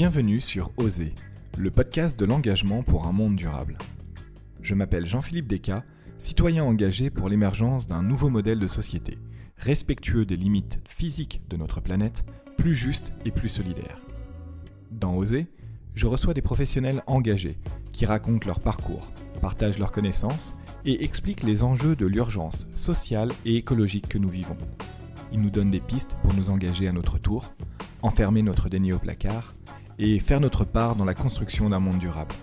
Bienvenue sur Oser, le podcast de l'engagement pour un monde durable. Je m'appelle Jean-Philippe Descas, citoyen engagé pour l'émergence d'un nouveau modèle de société, respectueux des limites physiques de notre planète, plus juste et plus solidaire. Dans Oser, je reçois des professionnels engagés qui racontent leur parcours, partagent leurs connaissances et expliquent les enjeux de l'urgence sociale et écologique que nous vivons. Ils nous donnent des pistes pour nous engager à notre tour, enfermer notre déni au placard et faire notre part dans la construction d'un monde durable.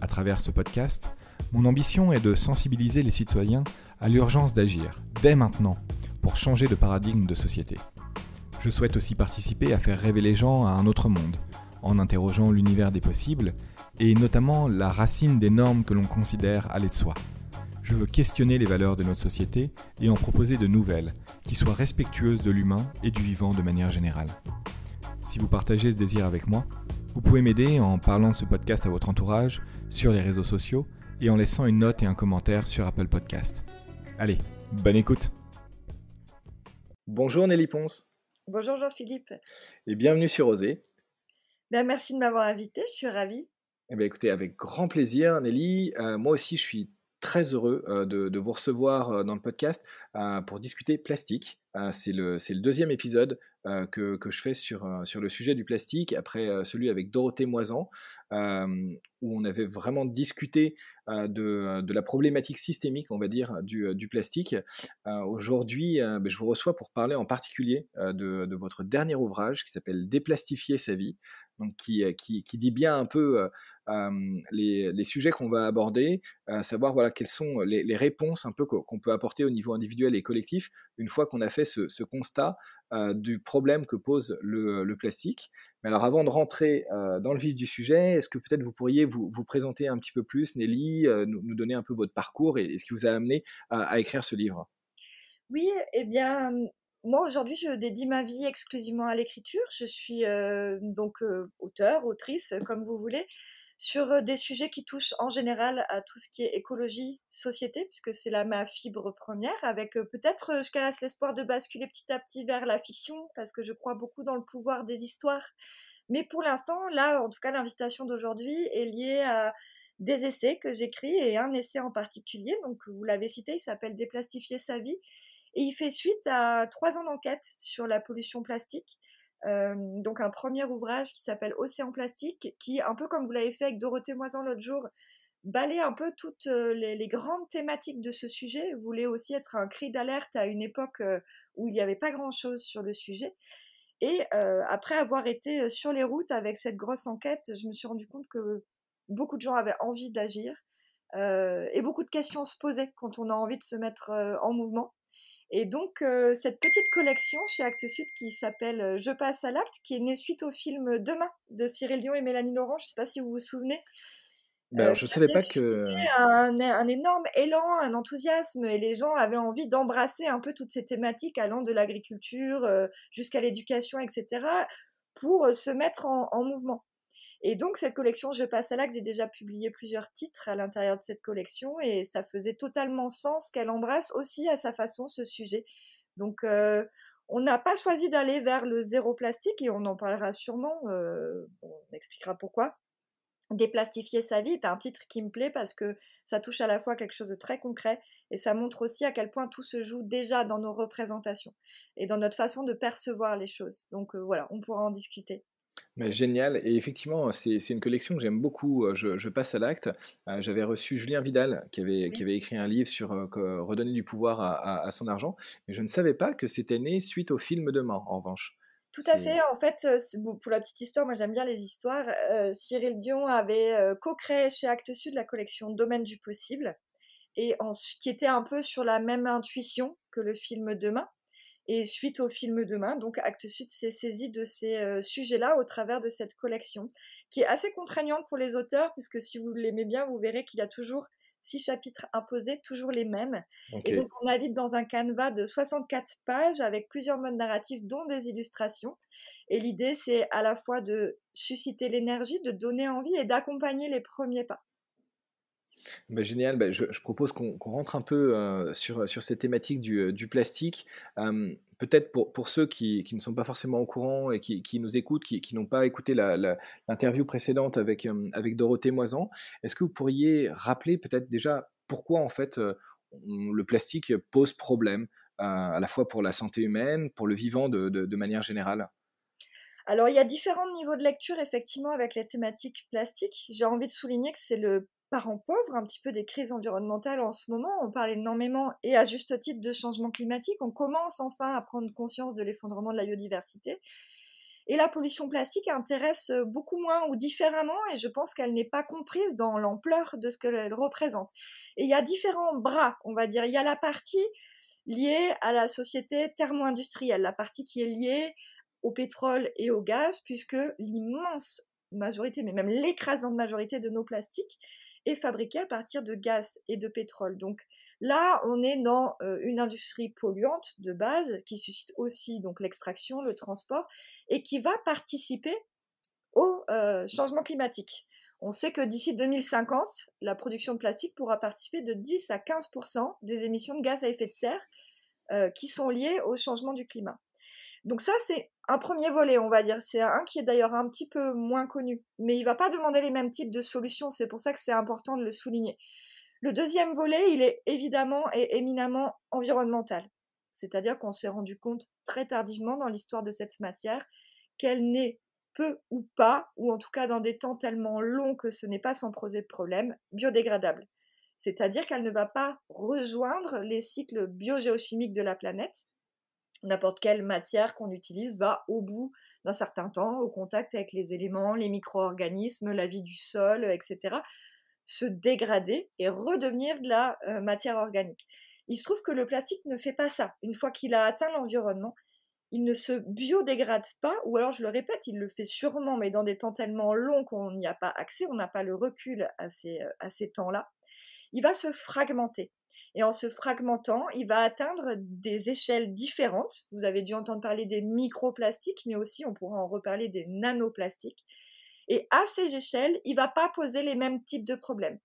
À travers ce podcast, mon ambition est de sensibiliser les citoyens à l'urgence d'agir, dès maintenant, pour changer de paradigme de société. Je souhaite aussi participer à faire rêver les gens à un autre monde, en interrogeant l'univers des possibles, et notamment la racine des normes que l'on considère aller de soi. Je veux questionner les valeurs de notre société et en proposer de nouvelles, qui soient respectueuses de l'humain et du vivant de manière générale. Si vous partagez ce désir avec moi, vous pouvez m'aider en parlant de ce podcast à votre entourage, sur les réseaux sociaux, et en laissant une note et un commentaire sur Apple Podcast. Allez, bonne écoute Bonjour Nelly Ponce. Bonjour Jean-Philippe. Et bienvenue sur Oser. Ben, merci de m'avoir invité, je suis ravie. Eh bien, écoutez, avec grand plaisir, Nelly. Euh, moi aussi, je suis très heureux euh, de, vous recevoir euh, dans le podcast pour discuter plastique. c'est le, le, deuxième épisode que, que, je fais sur, sur le sujet du plastique, après celui avec Dorothée Moisan, où on avait vraiment discuté de, la problématique systémique, on va dire, du, plastique. Aujourd'hui, ben, je vous reçois pour parler en particulier de, votre dernier ouvrage qui s'appelle Déplastifier sa vie donc qui, dit bien un peu les, sujets qu'on va aborder, savoir voilà, quelles sont les, réponses qu'on peut apporter au niveau individuel et collectif une fois qu'on a fait ce constat du problème que pose le, plastique. Mais alors avant de rentrer dans le vif du sujet, est-ce que peut-être vous pourriez vous, présenter un petit peu plus, Nelly, nous, nous, donner un peu votre parcours et, ce qui vous a amené à écrire ce livre? Oui, eh bien, moi, aujourd'hui, je dédie ma vie exclusivement à l'écriture. Je suis euh, donc euh, auteur, autrice, comme vous voulez, sur euh, des sujets qui touchent en général à tout ce qui est écologie, société, puisque c'est là ma fibre première, avec peut-être, je caresse l'espoir de basculer petit à petit vers la fiction, parce que je crois beaucoup dans le pouvoir des histoires. Mais pour l'instant, là, en tout cas, l'invitation d'aujourd'hui est liée à des essais que j'écris et un essai en particulier. Donc, vous l'avez cité, il s'appelle Déplastifier sa vie et il fait suite à trois ans d'enquête sur la pollution plastique. Euh, donc un premier ouvrage qui s'appelle Océan plastique, qui, un peu comme vous l'avez fait avec Dorothée Moisan l'autre jour, balaye un peu toutes euh, les, grandes thématiques de ce sujet, voulait aussi être un cri d'alerte à une époque euh, où il n'y avait pas grand-chose sur le sujet. Et après avoir été sur les routes avec cette grosse enquête, je me suis rendu compte que beaucoup de gens avaient envie d'agir et beaucoup de questions se posaient quand on a envie de se mettre en mouvement. Et donc, euh, cette petite collection chez Actes Sud qui s'appelle euh, Je passe à l'acte, qui est née suite au film Demain de Cyril Dion et Mélanie Laurent, je ne sais pas si vous vous souvenez. Ben, euh, je ne savais pas que. Un, un énorme élan, un enthousiasme, et les gens avaient envie d'embrasser un peu toutes ces thématiques allant de l'agriculture jusqu'à l'éducation, etc., pour se mettre en mouvement. Et donc cette collection Je passe à l'acte, j'ai déjà publié plusieurs titres à l'intérieur de cette collection et ça faisait totalement sens qu'elle embrasse aussi à sa façon ce sujet. Donc euh, on n'a pas choisi d'aller vers le zéro plastique et on en parlera sûrement, euh, on expliquera pourquoi. Déplastifier sa vie est un titre qui me plaît parce que ça touche à la fois quelque chose de très concret et ça montre aussi à quel point tout se joue déjà dans nos représentations et dans notre façon de percevoir les choses. Donc euh, voilà, on pourra en discuter. Mais génial. Et effectivement, c'est une collection que j'aime beaucoup. Je, je passe à l'acte. Euh, j'avais reçu Julien Vidal qui avait, qui avait écrit un livre sur euh, redonner du pouvoir à, à, son argent. Mais je ne savais pas que c'était né suite au film Demain, en revanche. Tout à fait. En fait, euh, pour la petite histoire, moi j'aime bien les histoires. Cyril Dion avait co-créé chez Actes Sud la collection Domaine du possible, et qui était un peu sur la même intuition que le film Demain. Et suite au film Demain, donc Actes Sud s'est saisi de ces euh, sujets-là au travers de cette collection, qui est assez contraignante pour les auteurs, puisque si vous l'aimez bien, vous verrez qu'il y a toujours six chapitres imposés, toujours les mêmes. Et donc on navigue dans un canevas de 64 pages avec plusieurs modes narratifs, dont des illustrations. Et l'idée, c'est à la fois de susciter l'énergie, de donner envie et d'accompagner les premiers pas. Bah, génial, bah, je, propose qu'on rentre un peu sur, sur cette thématique du, du plastique. peut-être pour, pour ceux qui, qui, ne sont pas forcément au courant et qui, qui nous écoutent, qui, n'ont pas écouté l'interview précédente avec, avec Dorothée Moisan, est-ce que vous pourriez rappeler peut-être déjà pourquoi en fait le plastique pose problème à la fois pour la santé humaine, pour le vivant de, de, manière générale? Alors, il y a différents niveaux de lecture, effectivement, avec les thématiques plastiques. J'ai envie de souligner que c'est le parent pauvre un petit peu des crises environnementales en ce moment. On parle énormément, et à juste titre, de changement climatique. On commence enfin à prendre conscience de l'effondrement de la biodiversité. Et la pollution plastique intéresse beaucoup moins ou différemment, et je pense qu'elle n'est pas comprise dans l'ampleur de ce qu'elle représente. Et il y a différents bras, on va dire. Il y a la partie liée à la société thermo-industrielle, la partie qui est liée au pétrole et au gaz, puisque l'immense majorité, mais même l'écrasante majorité de nos plastiques est fabriquée à partir de gaz et de pétrole. Donc là, on est dans euh, une industrie polluante de base qui suscite aussi donc l'extraction, le transport et qui va participer au euh, changement climatique. On sait que d'ici 2050, la production de plastique pourra participer de 10 à 15% des émissions de gaz à effet de serre euh, qui sont liées au changement du climat. Donc ça, c'est un premier volet, on va dire. C'est un qui est d'ailleurs un petit peu moins connu. Mais il va pas demander les mêmes types de solutions. C'est pour ça que c'est important de le souligner. Le deuxième volet, il est évidemment et éminemment environnemental. C'est-à-dire qu'on s'est rendu compte très tardivement dans l'histoire de cette matière qu'elle n'est peu ou pas, ou en tout cas dans des temps tellement longs que ce n'est pas sans poser de problème, biodégradable. C'est-à-dire qu'elle ne va pas rejoindre les cycles biogéochimiques de la planète, n'importe quelle matière qu'on utilise va au bout d'un certain temps, au contact avec les éléments, les micro-organismes, la vie du sol, etc., se dégrader et redevenir de la euh, matière organique. Il se trouve que le plastique ne fait pas ça. Une fois qu'il a atteint l'environnement, il ne se biodégrade pas, ou alors je le répète, il le fait sûrement, mais dans des temps tellement longs qu'on n'y a pas accès, on n'a pas le recul à ces, euh, à ces temps-là. Il va se fragmenter. Et en se fragmentant, il va atteindre des échelles différentes. Vous avez dû entendre parler des microplastiques, mais aussi on pourra en reparler des nanoplastiques. Et à ces échelles, il ne va pas poser les mêmes types de problèmes.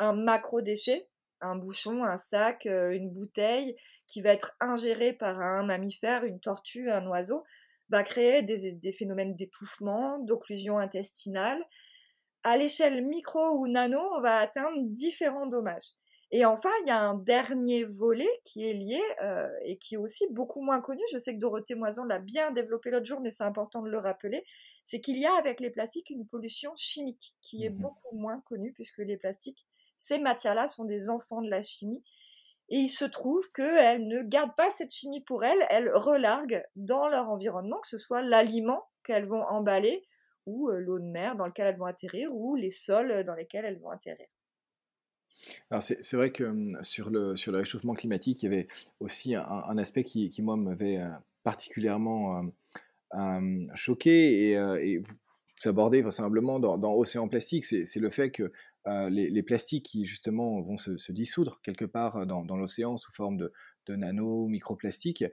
Un macro-déchet, un bouchon, un sac, euh, une bouteille, qui va être ingéré par un mammifère, une tortue, un oiseau, va créer des, des phénomènes d'étouffement, d'occlusion intestinale. À l'échelle micro ou nano, on va atteindre différents dommages. Et enfin, il y a un dernier volet qui est lié euh, et qui est aussi beaucoup moins connu. Je sais que Dorothée Moisan l'a bien développé l'autre jour, mais c'est important de le rappeler. C'est qu'il y a avec les plastiques une pollution chimique qui est mmh beaucoup moins connue puisque les plastiques, ces matières-là sont des enfants de la chimie. Et il se trouve qu'elles ne gardent pas cette chimie pour elles, elles relarguent dans leur environnement, que ce soit l'aliment qu'elles vont emballer, ou euh, l'eau de mer dans laquelle elles vont atterrir, ou les sols dans lesquels elles vont atterrir. Alors c'est vrai que hum, sur le, sur le réchauffement climatique, il y avait aussi un, aspect qui, qui moi, m'avait euh, particulièrement hum, hum, choqué et, euh, et vous, abordez vraisemblablement dans, Océan Plastique, c'est le fait que euh, les, les, plastiques qui justement vont se, se dissoudre quelque part dans, dans l'océan sous forme de, de nano, microplastiques,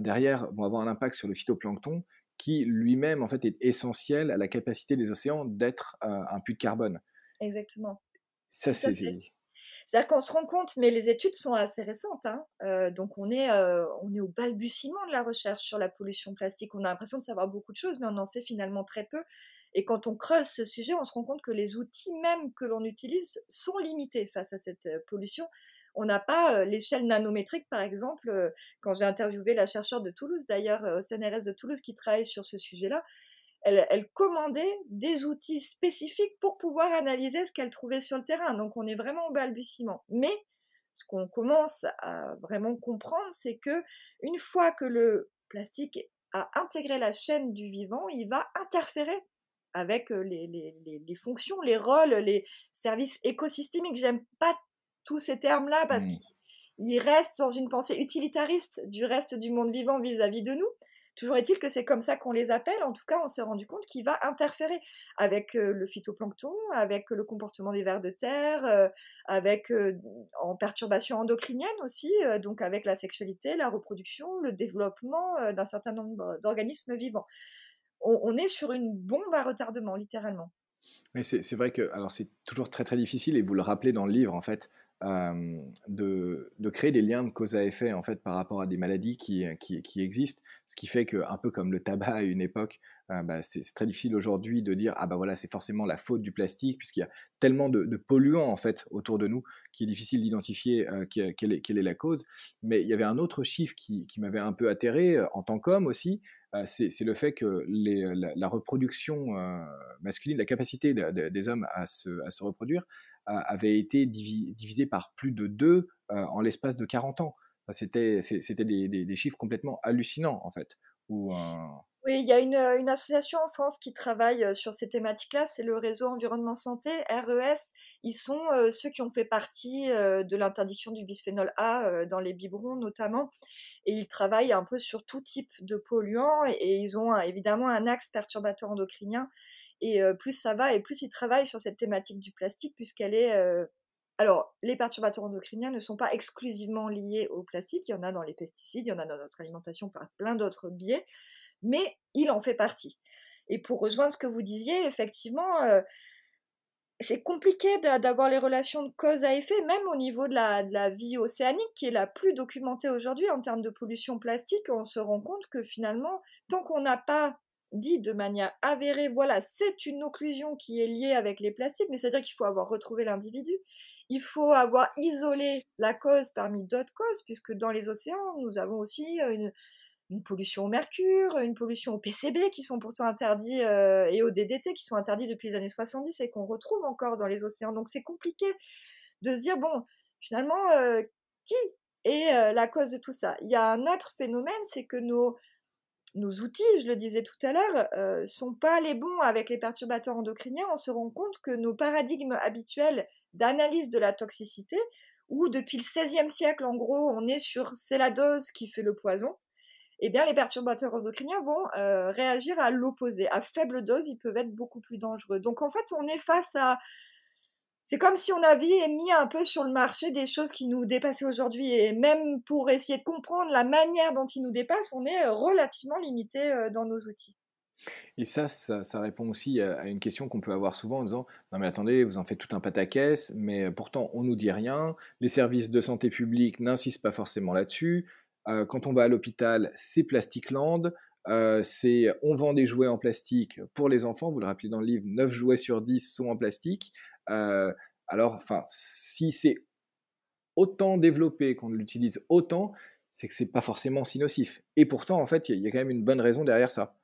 derrière vont avoir un impact sur le phytoplancton qui lui-même en fait est essentiel à la capacité des océans d'être un puits de carbone. Exactement. Ça, c'est c'est-à-dire qu'on se rend compte, mais les études sont assez récentes, hein, euh, donc on est, euh, on est au balbutiement de la recherche sur la pollution plastique. On a l'impression de savoir beaucoup de choses, mais on en sait finalement très peu. Et quand on creuse ce sujet, on se rend compte que les outils même que l'on utilise sont limités face à cette euh, pollution. On n'a pas l'échelle nanométrique, par exemple, quand j'ai interviewé la chercheure de Toulouse, d'ailleurs, au CNRS de Toulouse, qui travaille sur ce sujet-là elle, commandait des outils spécifiques pour pouvoir analyser ce qu'elle trouvait sur le terrain. Donc on est vraiment au balbutiement. Mais ce qu'on commence à vraiment comprendre, c'est que une fois que le plastique a intégré la chaîne du vivant, il va interférer avec euh, les, fonctions, les rôles, les services écosystémiques. J'aime pas tous ces termes-là parce mmh. qu'ils restent dans une pensée utilitariste du reste du monde vivant vis à -vis de nous. Toujours est-il que c'est comme ça qu'on les appelle. En tout cas, on s'est rendu compte qu'il va interférer avec euh, le phytoplancton, avec le comportement des vers de terre, euh, avec euh, en perturbation endocrinienne aussi, donc avec la sexualité, la reproduction, le développement d'un certain nombre d'organismes vivants. On, est sur une bombe à retardement, littéralement. Mais c'est vrai que alors c'est toujours très très difficile et vous le rappelez dans le livre en fait de, de, créer des liens de cause à effet en fait par rapport à des maladies qui, qui, qui existent, ce qui fait que un peu comme le tabac à une époque, bah, c'est très difficile aujourd'hui de dire ah bah voilà c'est forcément la faute du plastique puisqu'il y a tellement de, polluants en fait autour de nous qu'il est difficile d'identifier quelle, est, quelle, est, la cause. Mais il y avait un autre chiffre qui, qui m'avait un peu atterré en tant qu'homme aussi, c'est le fait que la, reproduction masculine, la capacité des hommes à se, à se reproduire, avait été divisé par plus de deux euh, en l'espace de 40 ans. C'était des, des, chiffres complètement hallucinants, en fait. Oui, il y a une, une, association en France qui travaille euh, sur ces thématiques-là, c'est le réseau Environnement Santé, RES. Ils sont euh, ceux qui ont fait partie de l'interdiction du bisphénol A dans les biberons notamment, et ils travaillent un peu sur tout type de polluants, et, ils ont évidemment un axe perturbateur endocrinien, et plus ça va, et plus ils travaillent sur cette thématique du plastique, puisqu'elle est... Alors, les perturbateurs endocriniens ne sont pas exclusivement liés au plastique, il y en a dans les pesticides, il y en a dans notre alimentation par plein d'autres biais, mais il en fait partie. Et pour rejoindre ce que vous disiez, effectivement, c'est compliqué d'avoir les relations de cause à effet, même au niveau de la, de la vie océanique, qui est la plus documentée aujourd'hui en termes de pollution plastique. On se rend compte que finalement, tant qu'on n'a pas dit de manière avérée, voilà, c'est une occlusion qui est liée avec les plastiques, mais c'est-à-dire qu'il faut avoir retrouvé l'individu, il faut avoir isolé la cause parmi d'autres causes, puisque dans les océans, nous avons aussi une, pollution au mercure, une pollution au PCB qui sont pourtant interdits, euh, et au DDT qui sont interdits depuis les années 70 et qu'on retrouve encore dans les océans. Donc c'est compliqué de se dire, bon, finalement, euh, qui est euh, la cause de tout ça? Il y a un autre phénomène, c'est que nos nos outils, je le disais tout à l'heure, euh, sont pas les bons avec les perturbateurs endocriniens. On se rend compte que nos paradigmes habituels d'analyse de la toxicité, où depuis le XVIe siècle, en gros, on est sur c'est la dose qui fait le poison, eh bien, les perturbateurs endocriniens vont euh, réagir à l'opposé. À faible dose, ils peuvent être beaucoup plus dangereux. Donc, en fait, on est face à c'est comme si on avait mis un peu sur le marché des choses qui nous dépassaient aujourd'hui. Et même pour essayer de comprendre la manière dont ils nous dépassent, on est euh, relativement limité euh, dans nos outils. Et ça, ça, répond aussi à une question qu'on peut avoir souvent en disant Non, mais attendez, vous en faites tout un pataquès, mais pourtant on nous dit rien. Les services de santé publique n'insistent pas forcément là-dessus. Euh, quand on va à l'hôpital, c'est Plastic Land. c'est on vend des jouets en plastique pour les enfants. Vous le rappelez dans le livre 9 jouets sur 10 sont en plastique. Euh, alors, enfin, si c'est autant développé, qu'on l'utilise autant, c'est que c'est pas forcément si nocif. Et pourtant, en fait, il y, a quand même une bonne raison derrière ça.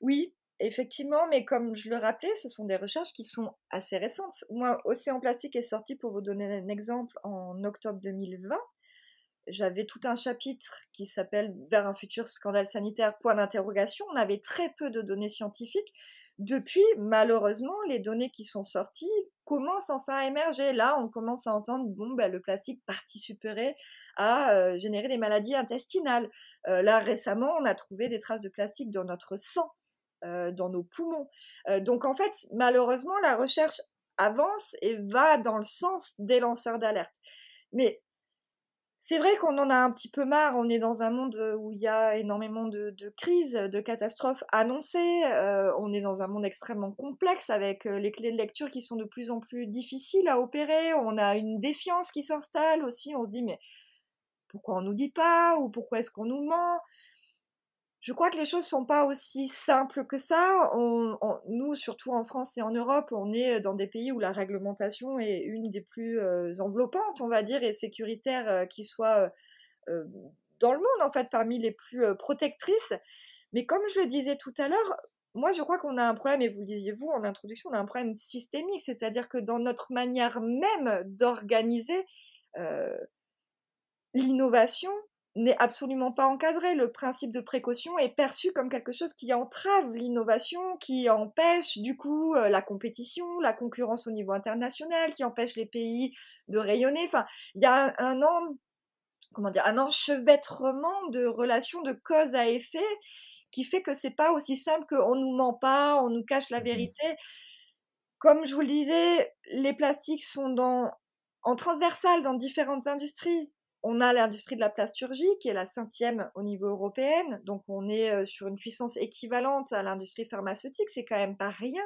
Oui, effectivement, mais comme je le rappelais, ce sont des recherches qui sont assez récentes. Moi, Océan Plastique est sorti, pour vous donner un exemple, en octobre 2020 j'avais tout un chapitre qui s'appelle Vers un futur scandale sanitaire, point d'interrogation. On avait très peu de données scientifiques. Depuis, malheureusement, les données qui sont sorties commencent enfin à émerger. Là, on commence à entendre, bon, ben, le plastique participerait à euh, générer des maladies intestinales. Euh, là, récemment, on a trouvé des traces de plastique dans notre sang, euh, dans nos poumons. donc, en fait, malheureusement, la recherche avance et va dans le sens des lanceurs d'alerte. Mais c'est vrai qu'on en a un petit peu marre. On est dans un monde euh, où il y a énormément de, crises, de catastrophes annoncées. Euh, on est dans un monde extrêmement complexe avec euh, les clés de lecture qui sont de plus en plus difficiles à opérer. On a une défiance qui s'installe aussi. On se dit mais pourquoi on nous dit pas ou pourquoi est-ce qu'on nous ment? Je crois que les choses sont pas aussi simples que ça. nous, surtout en France et en Europe, on est dans des pays où la réglementation est une des plus euh, enveloppantes, on va dire, et sécuritaire euh, qui soit euh, dans le monde, en fait, parmi les plus protectrices. Mais comme je le disais tout à l'heure, moi, je crois qu'on a un problème, et vous le disiez vous en introduction, on a un problème systémique, c'est-à-dire que dans notre manière même d'organiser l'innovation, n'est absolument pas encadré. Le principe de précaution est perçu comme quelque chose qui entrave l'innovation, qui empêche du coup euh, la compétition, la concurrence au niveau international, qui empêche les pays de rayonner. Enfin, il y a un, comment dire, un enchevêtrement de relations de cause à effet qui fait que c'est pas aussi simple qu'on nous ment pas, on nous cache la mmh vérité. Comme je vous le disais, les plastiques sont dans en transversal dans différentes industries on a l'industrie de la plasturgie qui est la cinquième au niveau européen, donc on est euh, sur une puissance équivalente à l'industrie pharmaceutique, c'est quand même pas rien.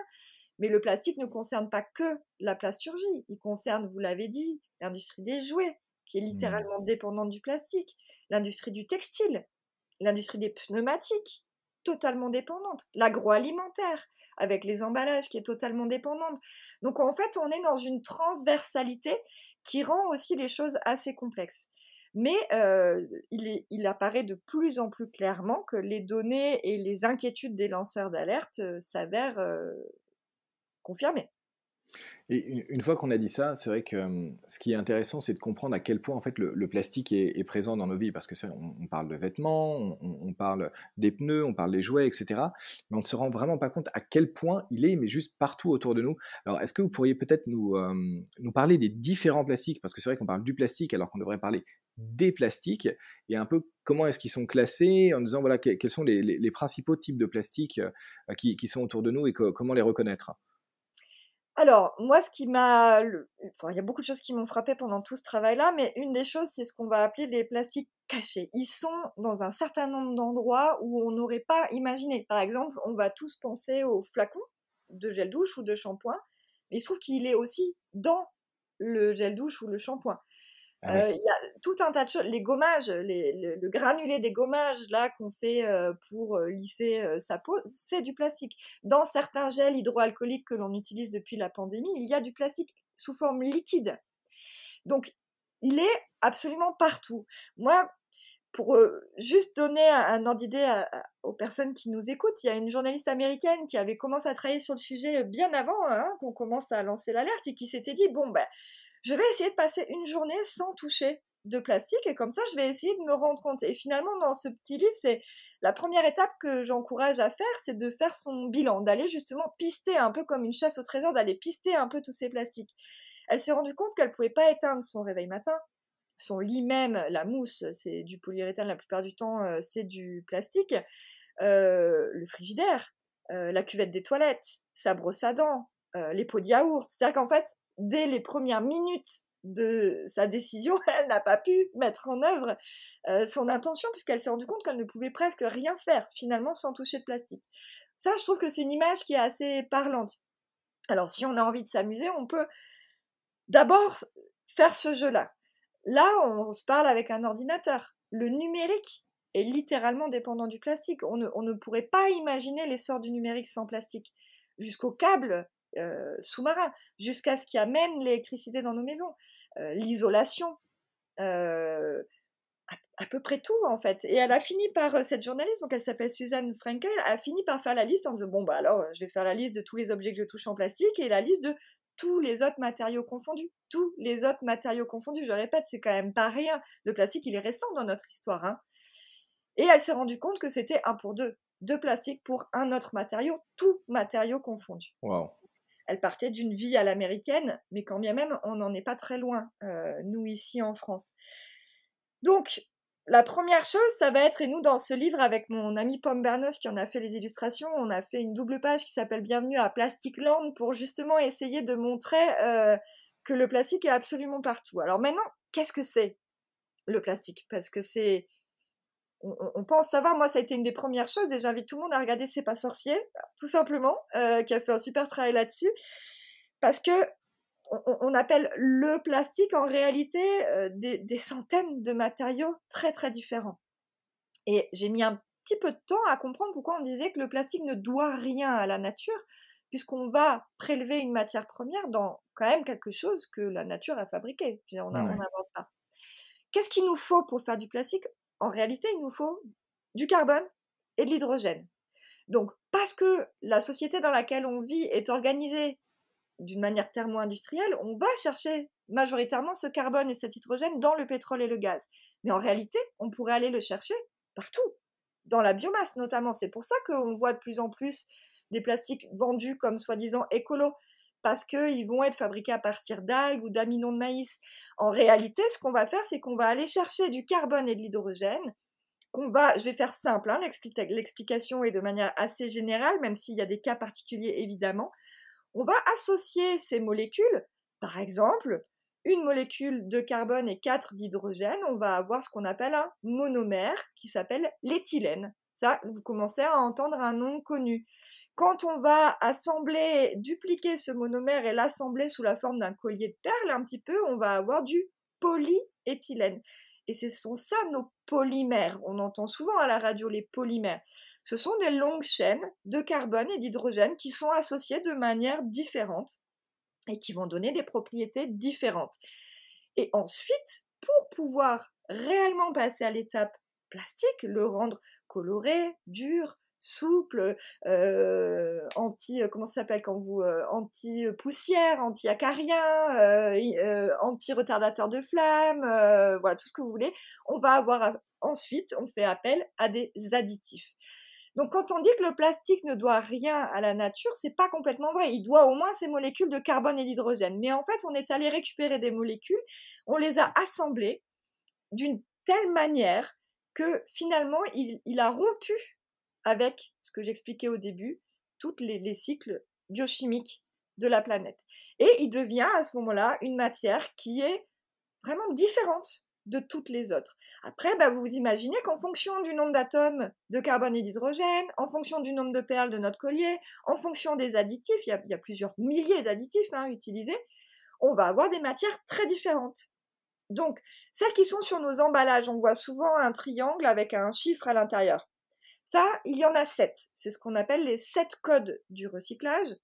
Mais le plastique ne concerne pas que la plasturgie, il concerne, vous l'avez dit, l'industrie des jouets, qui est mmh. littéralement dépendante du plastique, l'industrie du textile, l'industrie des pneumatiques, totalement dépendante, l'agroalimentaire, avec les emballages, qui est totalement dépendante. Donc en fait, on est dans une transversalité qui rend aussi les choses assez complexes. Mais euh, il, apparaît de plus en plus clairement que les données et les inquiétudes des lanceurs d'alerte euh, s'avèrent euh, confirmées. Et une fois qu'on a dit ça, c'est vrai que ce qui est intéressant, c'est de comprendre à quel point en fait le, plastique est, présent dans nos vies, parce que on, parle de vêtements, on, parle des pneus, on parle des jouets, etc. Mais on ne se rend vraiment pas compte à quel point il est, mais juste partout autour de nous. Alors, est-ce que vous pourriez peut-être nous, nous parler des différents plastiques, parce que c'est vrai qu'on parle du plastique alors qu'on devrait parler des plastiques, et un peu comment est-ce qu'ils sont classés, en disant voilà quels sont les, principaux types de plastiques qui, qui, sont autour de nous et comment les reconnaître? Alors, moi, ce qui m'a. Il y a beaucoup de choses qui m'ont frappé pendant tout ce travail-là, mais une des choses, c'est ce qu'on va appeler les plastiques cachés. Ils sont dans un certain nombre d'endroits où on n'aurait pas imaginé. Par exemple, on va tous penser au flacon de gel douche ou de shampoing, mais il se trouve qu'il est aussi dans le gel douche ou le shampoing. Ah euh, il y a tout un tas de choses. Les gommages, le, granulé des gommages là qu'on fait euh, pour euh, lisser sa peau, c'est du plastique. Dans certains gels hydroalcooliques que l'on utilise depuis la pandémie, il y a du plastique sous forme liquide. Donc, il est absolument partout. Moi, pour juste donner un, ordre d'idée aux personnes qui nous écoutent, il y a une journaliste américaine qui avait commencé à travailler sur le sujet bien avant hein, qu'on commence à lancer l'alerte et qui s'était dit bon ben je vais essayer de passer une journée sans toucher de plastique et comme ça je vais essayer de me rendre compte. Et finalement dans ce petit livre, c'est la première étape que j'encourage à faire, c'est de faire son bilan, d'aller justement pister un peu comme une chasse au trésor, d'aller pister un peu tous ces plastiques. Elle s'est rendue compte qu'elle pouvait pas éteindre son réveil matin, son lit même, la mousse, c'est du polyuréthane la plupart du temps, euh, c'est du plastique, euh, le frigidaire, euh, la cuvette des toilettes, sa brosse à dents, les pots de yaourt. C'est-à-dire qu'en fait, dès les premières minutes de sa décision, elle n'a pas pu mettre en œuvre euh, son intention puisqu'elle s'est rendue compte qu'elle ne pouvait presque rien faire finalement sans toucher de plastique. Ça, je trouve que c'est une image qui est assez parlante. Alors, si on a envie de s'amuser, on peut d'abord faire ce jeu-là. Là, on se parle avec un ordinateur. Le numérique est littéralement dépendant du plastique. On ne, on ne pourrait pas imaginer l'essor du numérique sans plastique. Jusqu'au câble sous-marin, jusqu'à ce qui amène l'électricité dans nos maisons, euh, l'isolation, euh, à, peu près tout en fait. Et elle a fini par, cette journaliste, donc elle s'appelle Suzanne Frankel, a fini par faire la liste en disant, bon bah alors je vais faire la liste de tous les objets que je touche en plastique et la liste de tous les autres matériaux confondus. Tous les autres matériaux confondus. Je répète, c'est quand même pas rien. Le plastique, il est récent dans notre histoire. Hein. Et elle s'est rendue compte que c'était un pour deux. Deux plastiques pour un autre matériau, tout matériau confondu. Wow elle partait d'une vie à l'américaine, mais quand bien même, on n'en est pas très loin, euh, nous ici en France. Donc, la première chose, ça va être, et nous dans ce livre avec mon ami Pomme Bernos qui en a fait les illustrations, on a fait une double page qui s'appelle Bienvenue à Plastic Land pour justement essayer de montrer euh, que le plastique est absolument partout. Alors maintenant, qu'est-ce que c'est le plastique? Parce que c'est on, pense savoir. Moi, ça a été une des premières choses et j'invite tout le monde à regarder C'est pas sorcier, tout simplement, euh, qui a fait un super travail là-dessus. Parce que on, appelle le plastique en réalité euh, des, des, centaines de matériaux très très différents. Et j'ai mis un petit peu de temps à comprendre pourquoi on disait que le plastique ne doit rien à la nature, puisqu'on va prélever une matière première dans quand même quelque chose que la nature a fabriqué. On n'invente pas. Qu'est-ce qu'il nous faut pour faire du plastique? En réalité, il nous faut du carbone et de l'hydrogène. Donc, parce que la société dans laquelle on vit est organisée d'une manière thermo-industrielle, on va chercher majoritairement ce carbone et cet hydrogène dans le pétrole et le gaz. Mais en réalité, on pourrait aller le chercher partout, dans la biomasse notamment. C'est pour ça qu'on voit de plus en plus des plastiques vendus comme soi-disant écolos parce qu'ils vont être fabriqués à partir d'algues ou d'aminons de maïs. En réalité, ce qu'on va faire, c'est qu'on va aller chercher du carbone et de l'hydrogène. Qu'on va, je vais faire simple, hein, l'explication est de manière assez générale, même s'il y a des cas particuliers évidemment. On va associer ces molécules, par exemple, une molécule de carbone et quatre d'hydrogène, on va avoir ce qu'on appelle un monomère qui s'appelle l'éthylène. Ça, vous commencez à entendre un nom connu. Quand on va assembler, dupliquer ce monomère et l'assembler sous la forme d'un collier de perles un petit peu, on va avoir du polyéthylène. Et ce sont ça nos polymères. On entend souvent à la radio les polymères. Ce sont des longues chaînes de carbone et d'hydrogène qui sont associées de manière différente et qui vont donner des propriétés différentes. Et ensuite, pour pouvoir réellement passer à l'étape plastique, le rendre coloré, dur, souple, euh, anti euh, comment s'appelle quand vous euh, anti poussière, anti acarien, anti retardateur de flamme, voilà tout ce que vous voulez. On va avoir ensuite on fait appel à des additifs. Donc quand on dit que le plastique ne doit rien à la nature, c'est pas complètement vrai. Il doit au moins ses molécules de carbone et d'hydrogène. Mais en fait, on est allé récupérer des molécules, on les a assemblées d'une telle manière que finalement il, a rompu avec ce que j'expliquais au début, tous les, les cycles biochimiques de la planète. Et il devient à ce moment-là une matière qui est vraiment différente de toutes les autres. Après, bah, vous imaginez qu'en fonction du nombre d'atomes de carbone et d'hydrogène, en fonction du nombre de perles de notre collier, en fonction des additifs, il y a, plusieurs milliers d'additifs hein, utilisés, on va avoir des matières très différentes. Donc, celles qui sont sur nos emballages, on voit souvent un triangle avec un chiffre à l'intérieur. Ça, il y en a sept. C'est ce qu'on appelle les sept codes du recyclage.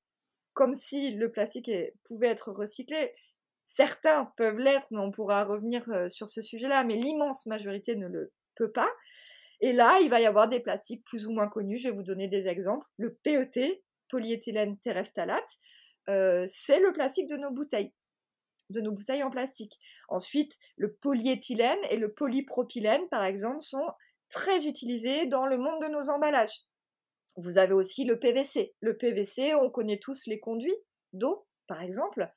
Comme si le plastique pouvait être recyclé, Certains peuvent l'être, mais on pourra revenir euh, sur ce sujet-là, mais l'immense majorité ne le peut pas. Et là, il va y avoir des plastiques plus ou moins connus. Je vais vous donner des exemples. Le PET, polyéthylène terephthalate, euh, c'est le plastique de nos bouteilles, de nos bouteilles en plastique. Ensuite, le polyéthylène et le polypropylène, par exemple, sont très utilisés dans le monde de nos emballages. Vous avez aussi le PVC. Le PVC, on connaît tous les conduits d'eau, par exemple.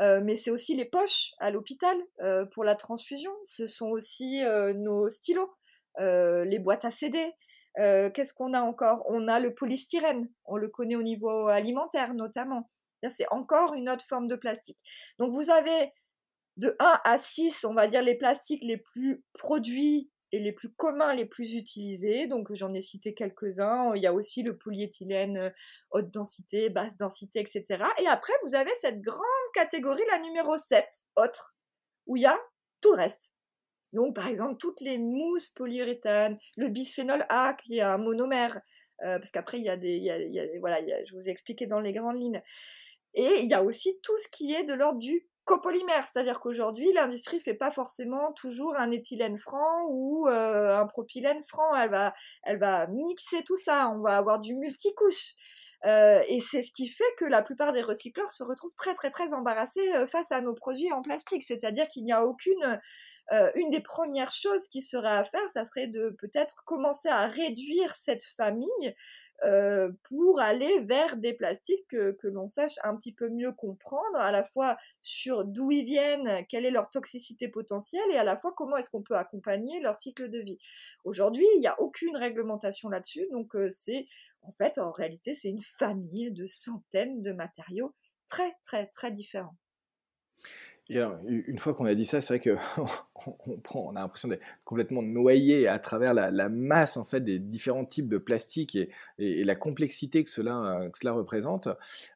Euh, mais c'est aussi les poches à l'hôpital euh, pour la transfusion. Ce sont aussi euh, nos stylos, les boîtes à CD. Qu'est-ce qu'on a encore? On a le polystyrène. On le connaît au niveau alimentaire notamment. C'est encore une autre forme de plastique. Donc vous avez de 1 à 6, on va dire, les plastiques les plus produits et les plus communs, les plus utilisés. Donc j'en ai cité quelques-uns. Il y a aussi le polyéthylène haute densité, basse densité, etc. Et après, vous avez cette grande catégorie, la numéro 7, autre, où il y a tout le reste. Donc, par exemple, toutes les mousses polyuréthane, le bisphénol A qui est un monomère, euh, parce qu'après, il y a des. voilà, je vous ai expliqué dans les grandes lignes. Et il y a aussi tout ce qui est de l'ordre du copolymère, c'est-à-dire qu'aujourd'hui, l'industrie fait pas forcément toujours un éthylène franc ou euh, un propylène franc. Elle va, elle va mixer tout ça. On va avoir du multicouche. Euh, et c'est ce qui fait que la plupart des recycleurs se retrouvent très très très embarrassés euh, face à nos produits en plastique. C'est-à-dire qu'il n'y a aucune... Euh, une des premières choses qui serait à faire, ça serait de peut-être commencer à réduire cette famille pour aller vers des plastiques que, que l'on sache un petit peu mieux comprendre, à la fois sur d'où ils viennent, quelle est leur toxicité potentielle, et à la fois comment est-ce qu'on peut accompagner leur cycle de vie. Aujourd'hui, il n'y a aucune réglementation là-dessus, donc c'est en fait, en réalité, c'est une famille de centaines de matériaux très, très, très différents. Une fois qu'on a dit ça, c'est vrai qu'on a l'impression d'être complètement noyé à travers la, masse en fait des différents types de plastique et, la complexité que cela, cela représente.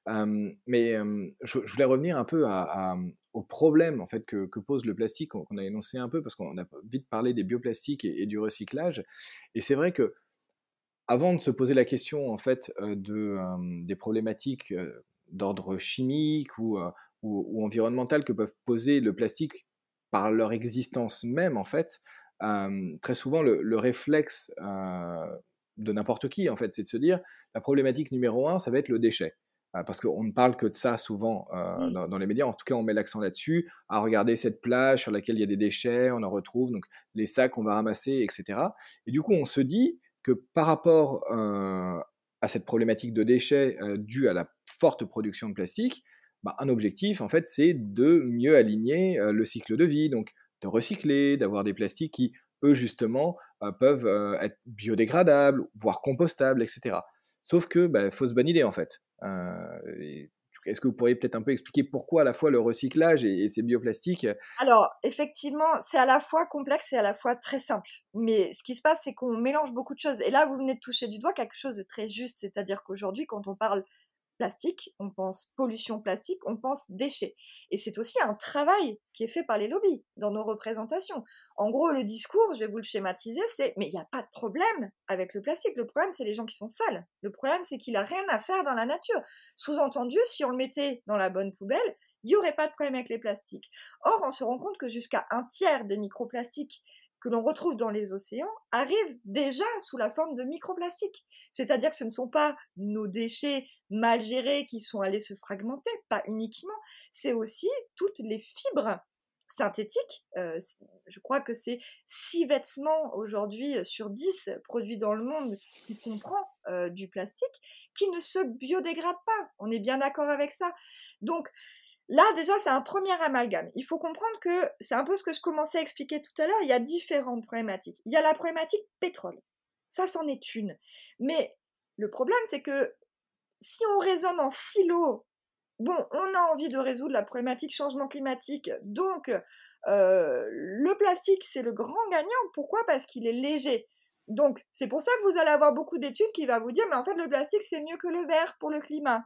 Euh, mais euh, je, voulais revenir un peu à, au problème en fait que, pose le plastique qu'on a énoncé un peu parce qu'on a vite parlé des bioplastiques et du recyclage. Et c'est vrai que avant de se poser la question en fait de, des problématiques d'ordre chimique ou, ou, environnemental que peuvent poser le plastique par leur existence même en fait, très souvent le, réflexe de n'importe qui en fait, c'est de se dire la problématique numéro un, ça va être le déchet. Parce qu'on ne parle que de ça souvent dans, dans, les médias. En tout cas, on met l'accent là-dessus. À regarder cette plage sur laquelle il y a des déchets, on en retrouve, donc les sacs qu'on va ramasser, etc. Et du coup, on se dit, que par rapport euh, à cette problématique de déchets euh, due à la forte production de plastique, bah, un objectif, en fait, c'est de mieux aligner euh, le cycle de vie, donc de recycler, d'avoir des plastiques qui, eux, justement, peuvent être biodégradables, voire compostables, etc. Sauf que, bah, fausse bonne idée, en fait. Est-ce que vous pourriez peut-être un peu expliquer pourquoi à la fois le recyclage et, ces bioplastiques? Alors, effectivement, c'est à la fois complexe et à la fois très simple. Mais ce qui se passe, c'est qu'on mélange beaucoup de choses. Et là, vous venez de toucher du doigt quelque chose de très juste, c'est-à-dire qu'aujourd'hui, quand on parle plastique, on pense pollution plastique, on pense déchets. Et c'est aussi un travail qui est fait par les lobbies dans nos représentations. En gros, le discours, je vais vous le schématiser, c'est mais il n'y a pas de problème avec le plastique. Le problème, c'est les gens qui sont sales. Le problème, c'est qu'il n'a rien à faire dans la nature. Sous-entendu, si on le mettait dans la bonne poubelle, il n'y aurait pas de problème avec les plastiques. Or, on se rend compte que jusqu'à un tiers des microplastiques que l'on retrouve dans les océans arrivent déjà sous la forme de microplastiques. C'est-à-dire que ce ne sont pas nos déchets mal gérés qui sont allés se fragmenter, pas uniquement, c'est aussi toutes les fibres synthétiques. Euh, je crois que c'est 6 vêtements aujourd'hui sur 10 produits dans le monde qui comprend euh, du plastique qui ne se biodégradent pas. On est bien d'accord avec ça. Donc, Là, déjà, c'est un premier amalgame. Il faut comprendre que c'est un peu ce que je commençais à expliquer tout à l'heure. Il y a différentes problématiques. Il y a la problématique pétrole. Ça, c'en est une. Mais le problème, c'est que si on raisonne en silo, bon, on a envie de résoudre la problématique changement climatique. Donc, euh, le plastique, c'est le grand gagnant. Pourquoi? Parce qu'il est léger. Donc, c'est pour ça que vous allez avoir beaucoup d'études qui vont vous dire, mais en fait, le plastique, c'est mieux que le verre pour le climat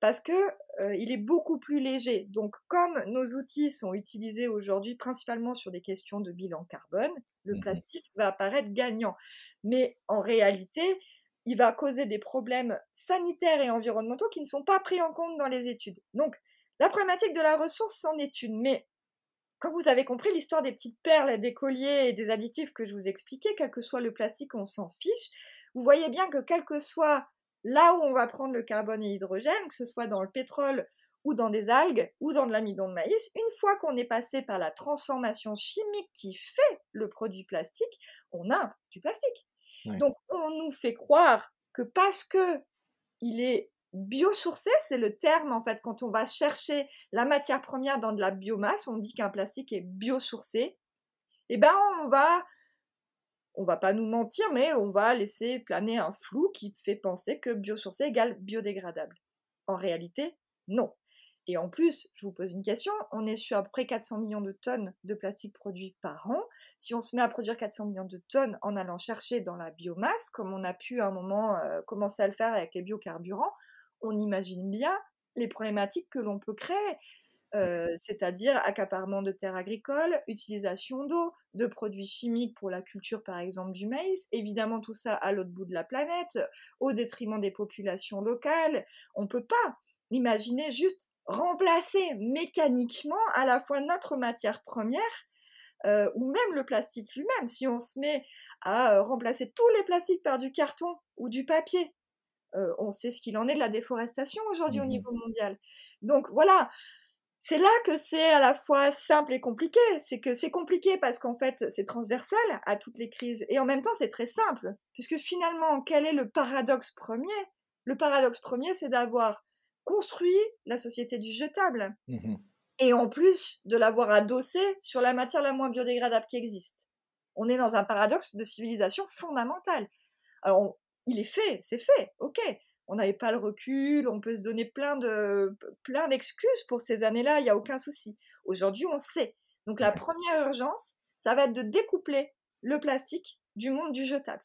parce que euh, il est beaucoup plus léger. Donc, comme nos outils sont utilisés aujourd'hui principalement sur des questions de bilan carbone, le mmh plastique va apparaître gagnant. Mais en réalité, il va causer des problèmes sanitaires et environnementaux qui ne sont pas pris en compte dans les études. Donc, la problématique de la ressource c'en est une, mais comme vous avez compris, l'histoire des petites perles, des colliers et des additifs que je vous expliquais, quel que soit le plastique, on s'en fiche. Vous voyez bien que quel que soit là où on va prendre le carbone et l'hydrogène, que ce soit dans le pétrole ou dans des algues ou dans de l'amidon de maïs, une fois qu'on est passé par la transformation chimique qui fait le produit plastique, on a du plastique. Donc on nous fait croire que parce que il est biosourcé, c'est le terme en fait quand on va chercher la matière première dans de la biomasse, on dit qu'un plastique est biosourcé. Eh ben on va on va pas nous mentir, mais on va laisser planer un flou qui fait penser que biosourcé égale biodégradable. En réalité, non. Et en plus, je vous pose une question, on est sur à peu près 400 millions de tonnes de plastique produit par an. Si on se met à produire 400 millions de tonnes en allant chercher dans la biomasse, comme on a pu à un moment euh, commencer à le faire avec les biocarburants, on imagine bien les problématiques que l'on peut créer. Euh, c'est-à-dire accaparement de terres agricoles, utilisation d'eau, de produits chimiques pour la culture par exemple du maïs, évidemment tout ça à l'autre bout de la planète, au détriment des populations locales. On ne peut pas imaginer juste remplacer mécaniquement à la fois notre matière première euh, ou même le plastique lui-même. Si on se met à euh, remplacer tous les plastiques par du carton ou du papier, on sait ce qu'il en est de la déforestation aujourd'hui au mmh niveau mondial. Donc voilà, c'est là que c'est à la fois simple et compliqué. C'est que c'est compliqué parce qu'en fait, c'est transversal à toutes les crises. Et en même temps, c'est très simple. Puisque finalement, quel est le paradoxe premier? Le paradoxe premier, c'est d'avoir construit la société du jetable. Mmh et en plus de l'avoir adossé sur la matière la moins biodégradable qui existe. On est dans un paradoxe de civilisation fondamentale. Alors, il est fait, c'est fait, ok on n'avait pas le recul, on peut se donner plein de plein d'excuses pour ces années-là, il n'y a aucun souci. Aujourd'hui, on sait. Donc la première urgence, ça va être de découpler le plastique du monde du jetable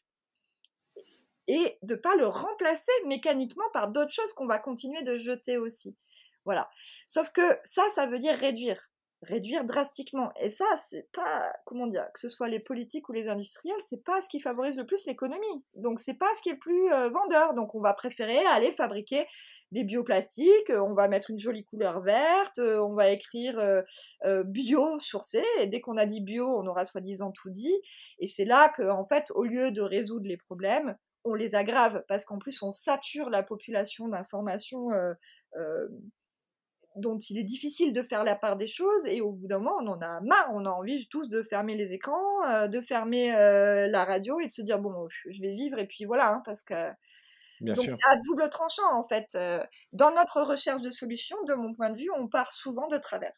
et de pas le remplacer mécaniquement par d'autres choses qu'on va continuer de jeter aussi. Voilà. Sauf que ça, ça veut dire réduire réduire drastiquement. Et ça, c'est pas, comment dire, que ce soit les politiques ou les industriels, c'est pas ce qui favorise le plus l'économie. Donc c'est pas ce qui est le plus euh, vendeur. Donc on va préférer aller fabriquer des bioplastiques, on va mettre une jolie couleur verte, euh, on va écrire euh, bio sourcé, et dès qu'on a dit bio, on aura soi-disant tout dit. Et c'est là que, en fait, au lieu de résoudre les problèmes, on les aggrave parce qu'en plus on sature la population d'informations dont il est difficile de faire la part des choses et au bout d'un moment on en a marre, on a envie tous de fermer les écrans, euh, de fermer euh, la radio et de se dire bon je vais vivre et puis voilà hein, parce que donc c'est à double tranchant en fait. Euh, dans notre recherche de solutions, de mon point de vue, on part souvent de travers.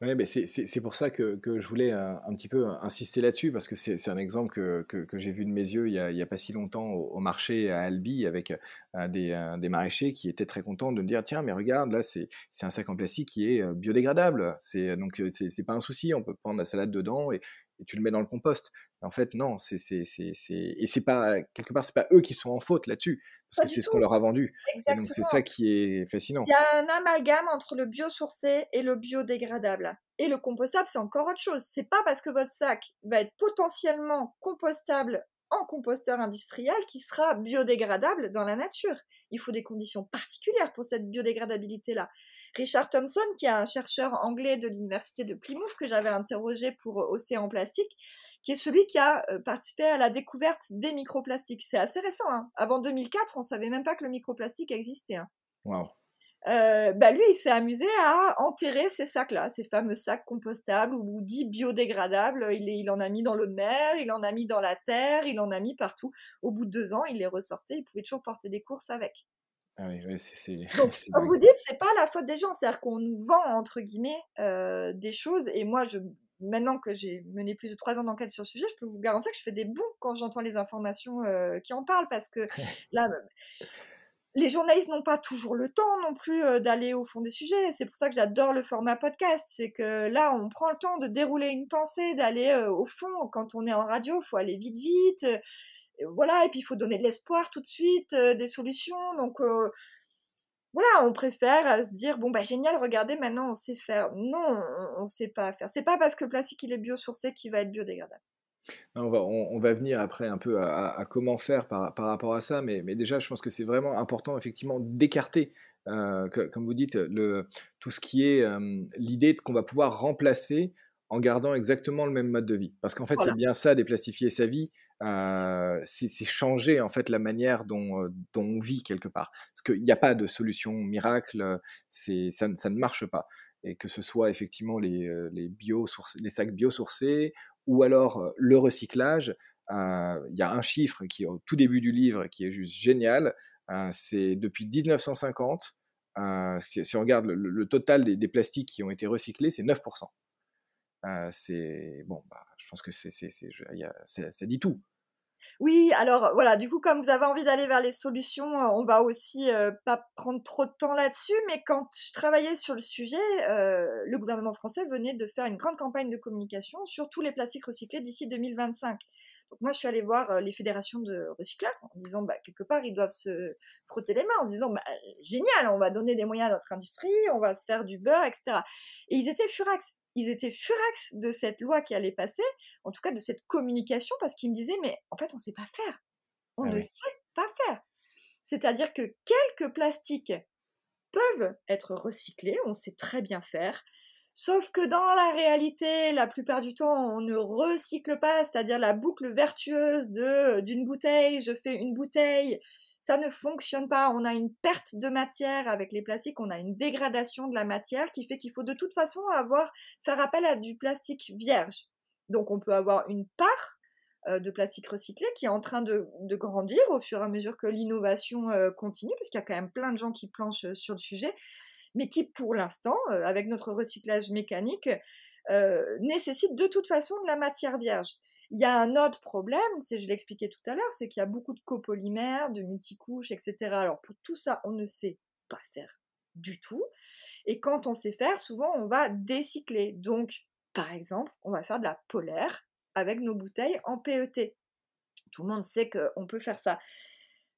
Oui, mais c'est pour ça que, que, je voulais un, petit peu insister là-dessus, parce que c'est un exemple que, que, que j'ai vu de mes yeux il n'y a, a, pas si longtemps au, marché à Albi avec des, des, maraîchers qui étaient très contents de me dire tiens, mais regarde, là, c'est un sac en plastique qui est biodégradable. Donc, c'est pas un souci, on peut prendre la salade dedans et tu le mets dans le compost. En fait, non, c'est et c'est pas quelque part c'est pas eux qui sont en faute là-dessus parce que c'est ce qu'on leur a vendu. donc c'est ça qui est fascinant. Il y a un amalgame entre le biosourcé et le biodégradable. Et le compostable, c'est encore autre chose. C'est pas parce que votre sac va être potentiellement compostable en composteur industriel qui sera biodégradable dans la nature. Il faut des conditions particulières pour cette biodégradabilité-là. Richard Thompson, qui est un chercheur anglais de l'université de Plymouth que j'avais interrogé pour Océan Plastique, qui est celui qui a euh, participé à la découverte des microplastiques. C'est assez récent. Hein. Avant 2004, on savait même pas que le microplastique existait. Hein. Euh, bah lui, il s'est amusé à enterrer ces sacs-là, ces fameux sacs compostables ou dits biodégradables. Il, il en a mis dans l'eau de mer, il en a mis dans la terre, il en a mis partout. Au bout de deux ans, il les ressortait, il pouvait toujours porter des courses avec. Ah oui, oui c'est. Donc, comme vous dites, c'est pas la faute des gens, c'est-à-dire qu'on nous vend entre guillemets euh, des choses. Et moi, je, maintenant que j'ai mené plus de trois ans d'enquête sur le sujet, je peux vous garantir que je fais des bons quand j'entends les informations euh, qui en parlent, parce que là, les journalistes n'ont pas toujours le temps non plus euh, d'aller au fond des sujets. C'est pour ça que j'adore le format podcast. C'est que là, on prend le temps de dérouler une pensée, d'aller euh, au fond. Quand on est en radio, il faut aller vite, vite. Euh, voilà, et puis il faut donner de l'espoir tout de suite, des solutions. Donc voilà, on préfère se dire bon bah génial, regardez, maintenant on sait faire. Non, on, ne sait pas faire. C'est pas parce que le plastique il est biosourcé qu'il va être biodégradable. On va, on, va, venir après un peu à, comment faire par, par, rapport à ça, mais, mais déjà, je pense que c'est vraiment important, effectivement, d'écarter, euh, comme vous dites, le, tout ce qui est euh, l'idée qu'on va pouvoir remplacer en gardant exactement le même mode de vie. Parce qu'en fait, c'est bien ça, déplastifier sa vie, euh, c'est changer en fait la manière dont, dont on vit quelque part. Parce qu'il n'y a pas de solution miracle, ça, ça ne marche pas et que ce soit effectivement les, les, bio les sacs biosourcés ou alors le recyclage. Il y a un chiffre qui est au tout début du livre qui est juste génial. c'est depuis 1950, si, on regarde le, total des, plastiques qui ont été recyclés, c'est 9%. c'est bon, bah, je pense que ça dit tout. Oui, alors voilà, du coup, comme vous avez envie d'aller vers les solutions, euh, on va aussi euh, pas prendre trop de temps là-dessus, mais quand je travaillais sur le sujet, euh, le gouvernement français venait de faire une grande campagne de communication sur tous les plastiques recyclés d'ici 2025. Donc moi, je suis allée voir les fédérations de recyclage en disant, bah, quelque part, ils doivent se frotter les mains, en disant, bah, génial, on va donner des moyens à notre industrie, on va se faire du beurre, etc. Et ils étaient furax ils étaient furax de cette loi qui allait passer, en tout cas de cette communication, parce qu'ils me disaient, mais en fait, on ne sait pas faire. On ah ne sait pas faire. C'est-à-dire que quelques plastiques peuvent être recyclés, on sait très bien faire, sauf que dans la réalité, la plupart du temps, on ne recycle pas, c'est-à-dire la boucle vertueuse de d'une bouteille, je fais une bouteille, ça ne fonctionne pas. On a une perte de matière avec les plastiques, on a une dégradation de la matière qui fait qu'il faut de toute façon avoir faire appel à du plastique vierge. Donc on peut avoir une part euh, de plastique recyclé qui est en train de, grandir au fur et à mesure que l'innovation euh, continue, parce qu'il y a quand même plein de gens qui planchent euh, sur le sujet, mais qui pour l'instant, avec notre recyclage mécanique, nécessite de toute façon de la matière vierge. Il y a un autre problème, c'est je l'expliquais tout à l'heure, c'est qu'il y a beaucoup de copolymères, de multicouches, etc. Alors pour tout ça, on ne sait pas faire du tout. Et quand on sait faire, souvent on va décycler. Donc, par exemple, on va faire de la polaire avec nos bouteilles en PET. Tout le monde sait qu'on peut faire ça.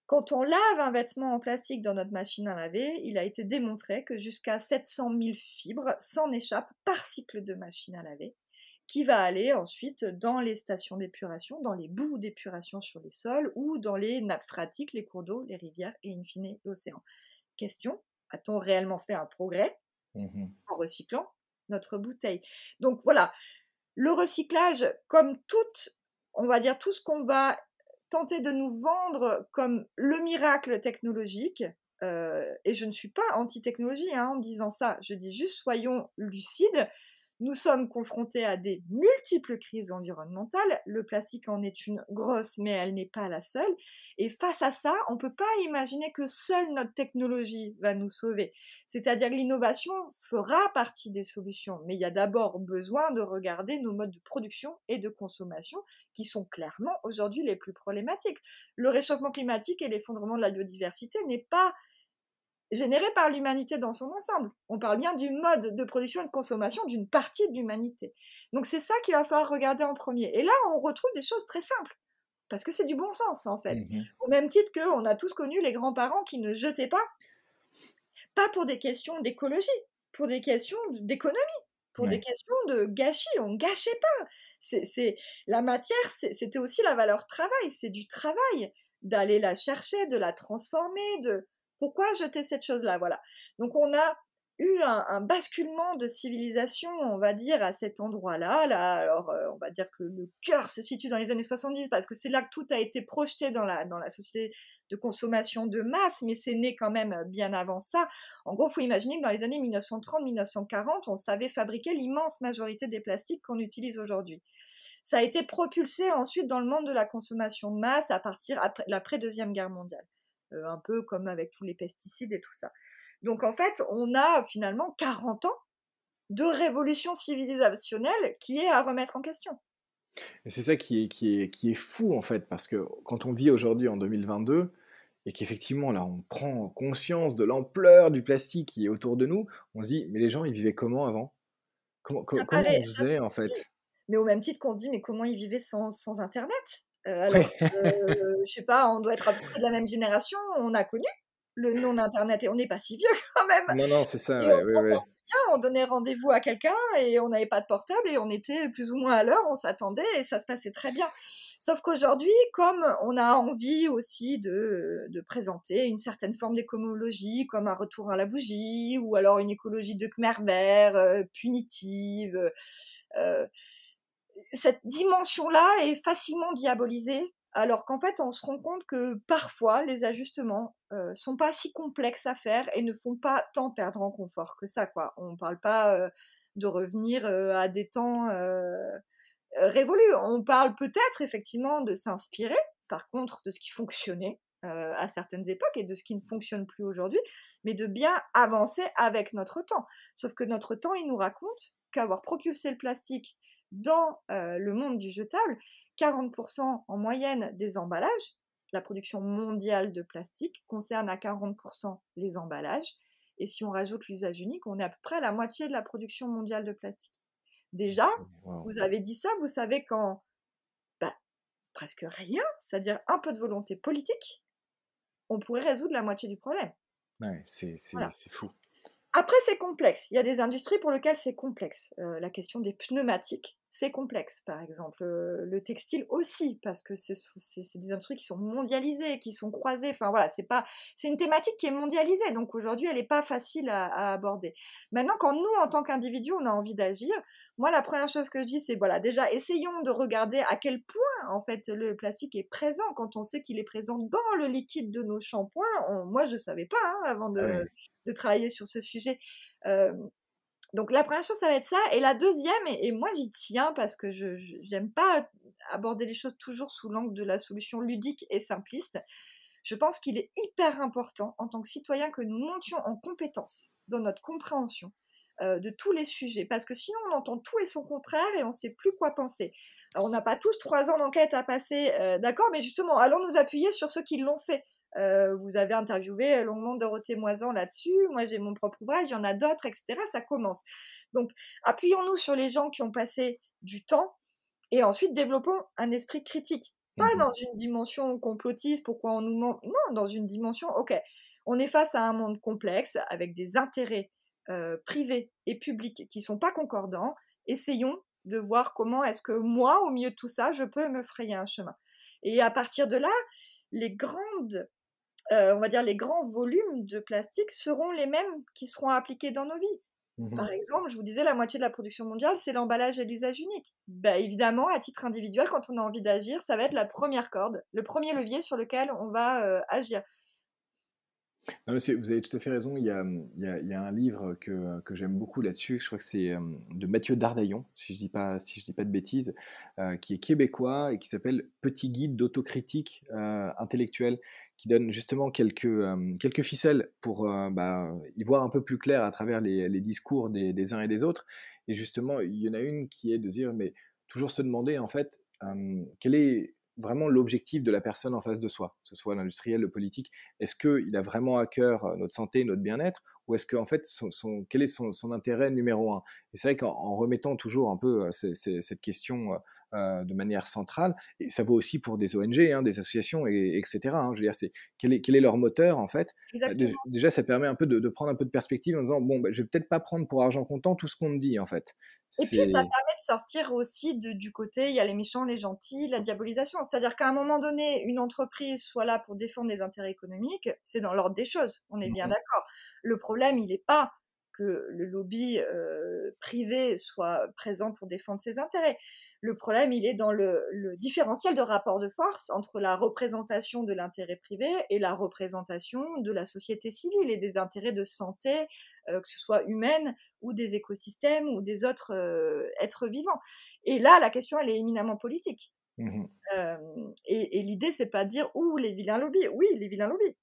Quand on lave un vêtement en plastique dans notre machine à laver, il a été démontré que jusqu'à 700 000 fibres s'en échappent par cycle de machine à laver qui va aller ensuite dans les stations d'épuration, dans les bouts d'épuration sur les sols ou dans les nappes phréatiques, les cours d'eau, les rivières et in fine l'océan. Question, a-t-on réellement fait un progrès mmh en recyclant notre bouteille? Donc voilà, le recyclage, comme tout, on va dire tout ce qu'on va tenter de nous vendre comme le miracle technologique, euh, et je ne suis pas anti-technologie hein, en disant ça, je dis juste soyons lucides, Nous sommes confrontés à des multiples crises environnementales. Le plastique en est une grosse, mais elle n'est pas la seule. Et face à ça, on ne peut pas imaginer que seule notre technologie va nous sauver. C'est-à-dire que l'innovation fera partie des solutions. Mais il y a d'abord besoin de regarder nos modes de production et de consommation qui sont clairement aujourd'hui les plus problématiques. Le réchauffement climatique et l'effondrement de la biodiversité n'est pas généré par l'humanité dans son ensemble. On parle bien du mode de production et de consommation d'une partie de l'humanité. Donc c'est ça qu'il va falloir regarder en premier. Et là, on retrouve des choses très simples. Parce que c'est du bon sens, en fait. Mmh Au même titre qu'on a tous connu les grands-parents qui ne jetaient pas, pas pour des questions d'écologie, pour des questions d'économie, pour des questions de gâchis. On ne gâchait pas. C'est, la matière, c'était aussi la valeur travail. C'est du travail d'aller la chercher, de la transformer, de, pourquoi jeter cette chose-là Voilà. Donc on a eu un, basculement de civilisation, on va dire, à cet endroit-là. Là, alors, euh, on va dire que le cœur se situe dans les années 70 parce que c'est là que tout a été projeté dans la, dans la société de consommation de masse, mais c'est né quand même bien avant ça. En gros, faut imaginer que dans les années 1930-1940, on savait fabriquer l'immense majorité des plastiques qu'on utilise aujourd'hui. Ça a été propulsé ensuite dans le monde de la consommation de masse à partir de l'après-deuxième guerre mondiale. Euh, un peu comme avec tous les pesticides et tout ça. Donc en fait, on a finalement 40 ans de révolution civilisationnelle qui est à remettre en question. Et c'est ça qui est, qui, est, qui est fou en fait, parce que quand on vit aujourd'hui en 2022, et qu'effectivement là on prend conscience de l'ampleur du plastique qui est autour de nous, on se dit mais les gens ils vivaient comment avant? Comment, comment on faisait en fait? Mais au même titre qu'on se dit mais comment ils vivaient sans, sans Internet? Alors, euh, je sais pas, on doit être à peu près de la même génération. On a connu le nom d'Internet et on n'est pas si vieux quand même. Non, non, c'est ça. on, donnait rendez-vous à quelqu'un et on n'avait pas de portable et on était plus ou moins à l'heure, on s'attendait et ça se passait très bien. Sauf qu'aujourd'hui, comme on a envie aussi de, de présenter une certaine forme d'écologie, comme un retour à la bougie ou alors une écologie de Khmer vert, euh, punitive, euh, cette dimension-là est facilement diabolisée, alors qu'en fait, on se rend compte que parfois, les ajustements euh, sont pas si complexes à faire et ne font pas tant perdre en confort que ça. Quoi. On ne parle pas euh, de revenir euh, à des temps euh, révolus. On parle peut-être effectivement de s'inspirer, par contre, de ce qui fonctionnait à certaines époques et de ce qui ne fonctionne plus aujourd'hui, mais de bien avancer avec notre temps. Sauf que notre temps, il nous raconte qu'avoir propulsé le plastique dans le monde du jetable, 40% en moyenne des emballages, la production mondiale de plastique concerne à 40% les emballages, et si on rajoute l'usage unique, on est à peu près à la moitié de la production mondiale de plastique. Déjà, vous avez dit ça, vous savez quand bah, presque rien, c'est-à-dire un peu de volonté politique, on pourrait résoudre la moitié du problème. Ouais, c'est fou. Après, c'est complexe. Il y a des industries pour lesquelles c'est complexe. Euh, la question des pneumatiques, c'est complexe, par exemple. Le textile aussi, parce que c'est des industries qui sont mondialisées, qui sont croisées. Enfin voilà, c'est pas, c'est une thématique qui est mondialisée. Donc aujourd'hui, elle n'est pas facile à, aborder. Maintenant, quand nous, en tant qu'individus, on a envie d'agir, moi, la première chose que je dis, c'est voilà, déjà, essayons de regarder à quel point, en fait, le plastique est présent. Quand on sait qu'il est présent dans le liquide de nos shampoings, moi, je savais pas hein, avant de, de, travailler sur ce sujet. Euh, donc la première chose, ça va être ça. Et la deuxième, et, moi j'y tiens parce que je n'aime pas aborder les choses toujours sous l'angle de la solution ludique et simpliste. Je pense qu'il est hyper important en tant que citoyen que nous montions en compétence dans notre compréhension euh, de tous les sujets, parce que sinon on entend tout et son contraire et on ne sait plus quoi penser. Alors, on n'a pas tous trois ans d'enquête à passer, euh, d'accord, mais justement, allons nous appuyer sur ceux qui l'ont fait. Euh, vous avez interviewé longuement Dorothée Moisan là-dessus, moi j'ai mon propre ouvrage, il y en a d'autres, etc. Ça commence. Donc, appuyons-nous sur les gens qui ont passé du temps et ensuite développons un esprit critique. Pas mmh dans une dimension complotiste, pourquoi on nous ment. Non, dans une dimension, ok, on est face à un monde complexe avec des intérêts euh, privés et publics qui sont pas concordants, essayons de voir comment est-ce que moi, au milieu de tout ça, je peux me frayer un chemin. Et à partir de là, les grandes, euh, on va dire les grands volumes de plastique seront les mêmes qui seront appliqués dans nos vies. Mmh Par exemple, je vous disais, la moitié de la production mondiale, c'est l'emballage et l'usage unique. Bah, évidemment, à titre individuel, quand on a envie d'agir, ça va être la première corde, le premier levier sur lequel on va euh, agir. vous avez tout à fait raison. Il y a, il y a, un livre que, que j'aime beaucoup là-dessus. Je crois que c'est de Mathieu Dardaillon, si je dis pas, si je dis pas de bêtises, qui est québécois et qui s'appelle Petit guide d'autocritique intellectuelle, qui donne justement quelques, quelques ficelles pour bah, y voir un peu plus clair à travers les, les discours des, des, uns et des autres. Et justement, il y en a une qui est de dire, mais toujours se demander en fait, quel est vraiment l'objectif de la personne en face de soi, que ce soit l'industriel, le politique? Est-ce qu'il a vraiment à cœur euh, notre santé, notre bien-être, ou est-ce qu'en fait, son, quel est son, intérêt numéro un? Et c'est vrai qu'en remettant toujours un peu cette question euh, de manière centrale, et ça vaut aussi pour des ONG, hein, des associations, et, etc. Hein, je veux dire, c'est quel est, quel est leur moteur en fait? Déjà, ça permet un peu de, prendre un peu de perspective en disant bon, bah, je vais peut-être pas prendre pour argent comptant tout ce qu'on me dit en fait. Et puis ça permet de sortir aussi du côté, il y a les méchants, les gentils, la diabolisation. C'est-à-dire qu'à un moment donné, une entreprise soit là pour défendre des intérêts économiques, c'est dans l'ordre des choses. On est bien mmh d'accord. Le problème, il n'est pas que le lobby euh, privé soit présent pour défendre ses intérêts. Le problème, il est dans le, différentiel de rapport de force entre la représentation de l'intérêt privé et la représentation de la société civile et des intérêts de santé, euh, que ce soit humaine ou des écosystèmes ou des autres euh, êtres vivants. Et là, la question, elle est éminemment politique. Mmh et, et l'idée, c'est pas de dire, ouh, les vilains lobbies. Oui, les vilains lobbies.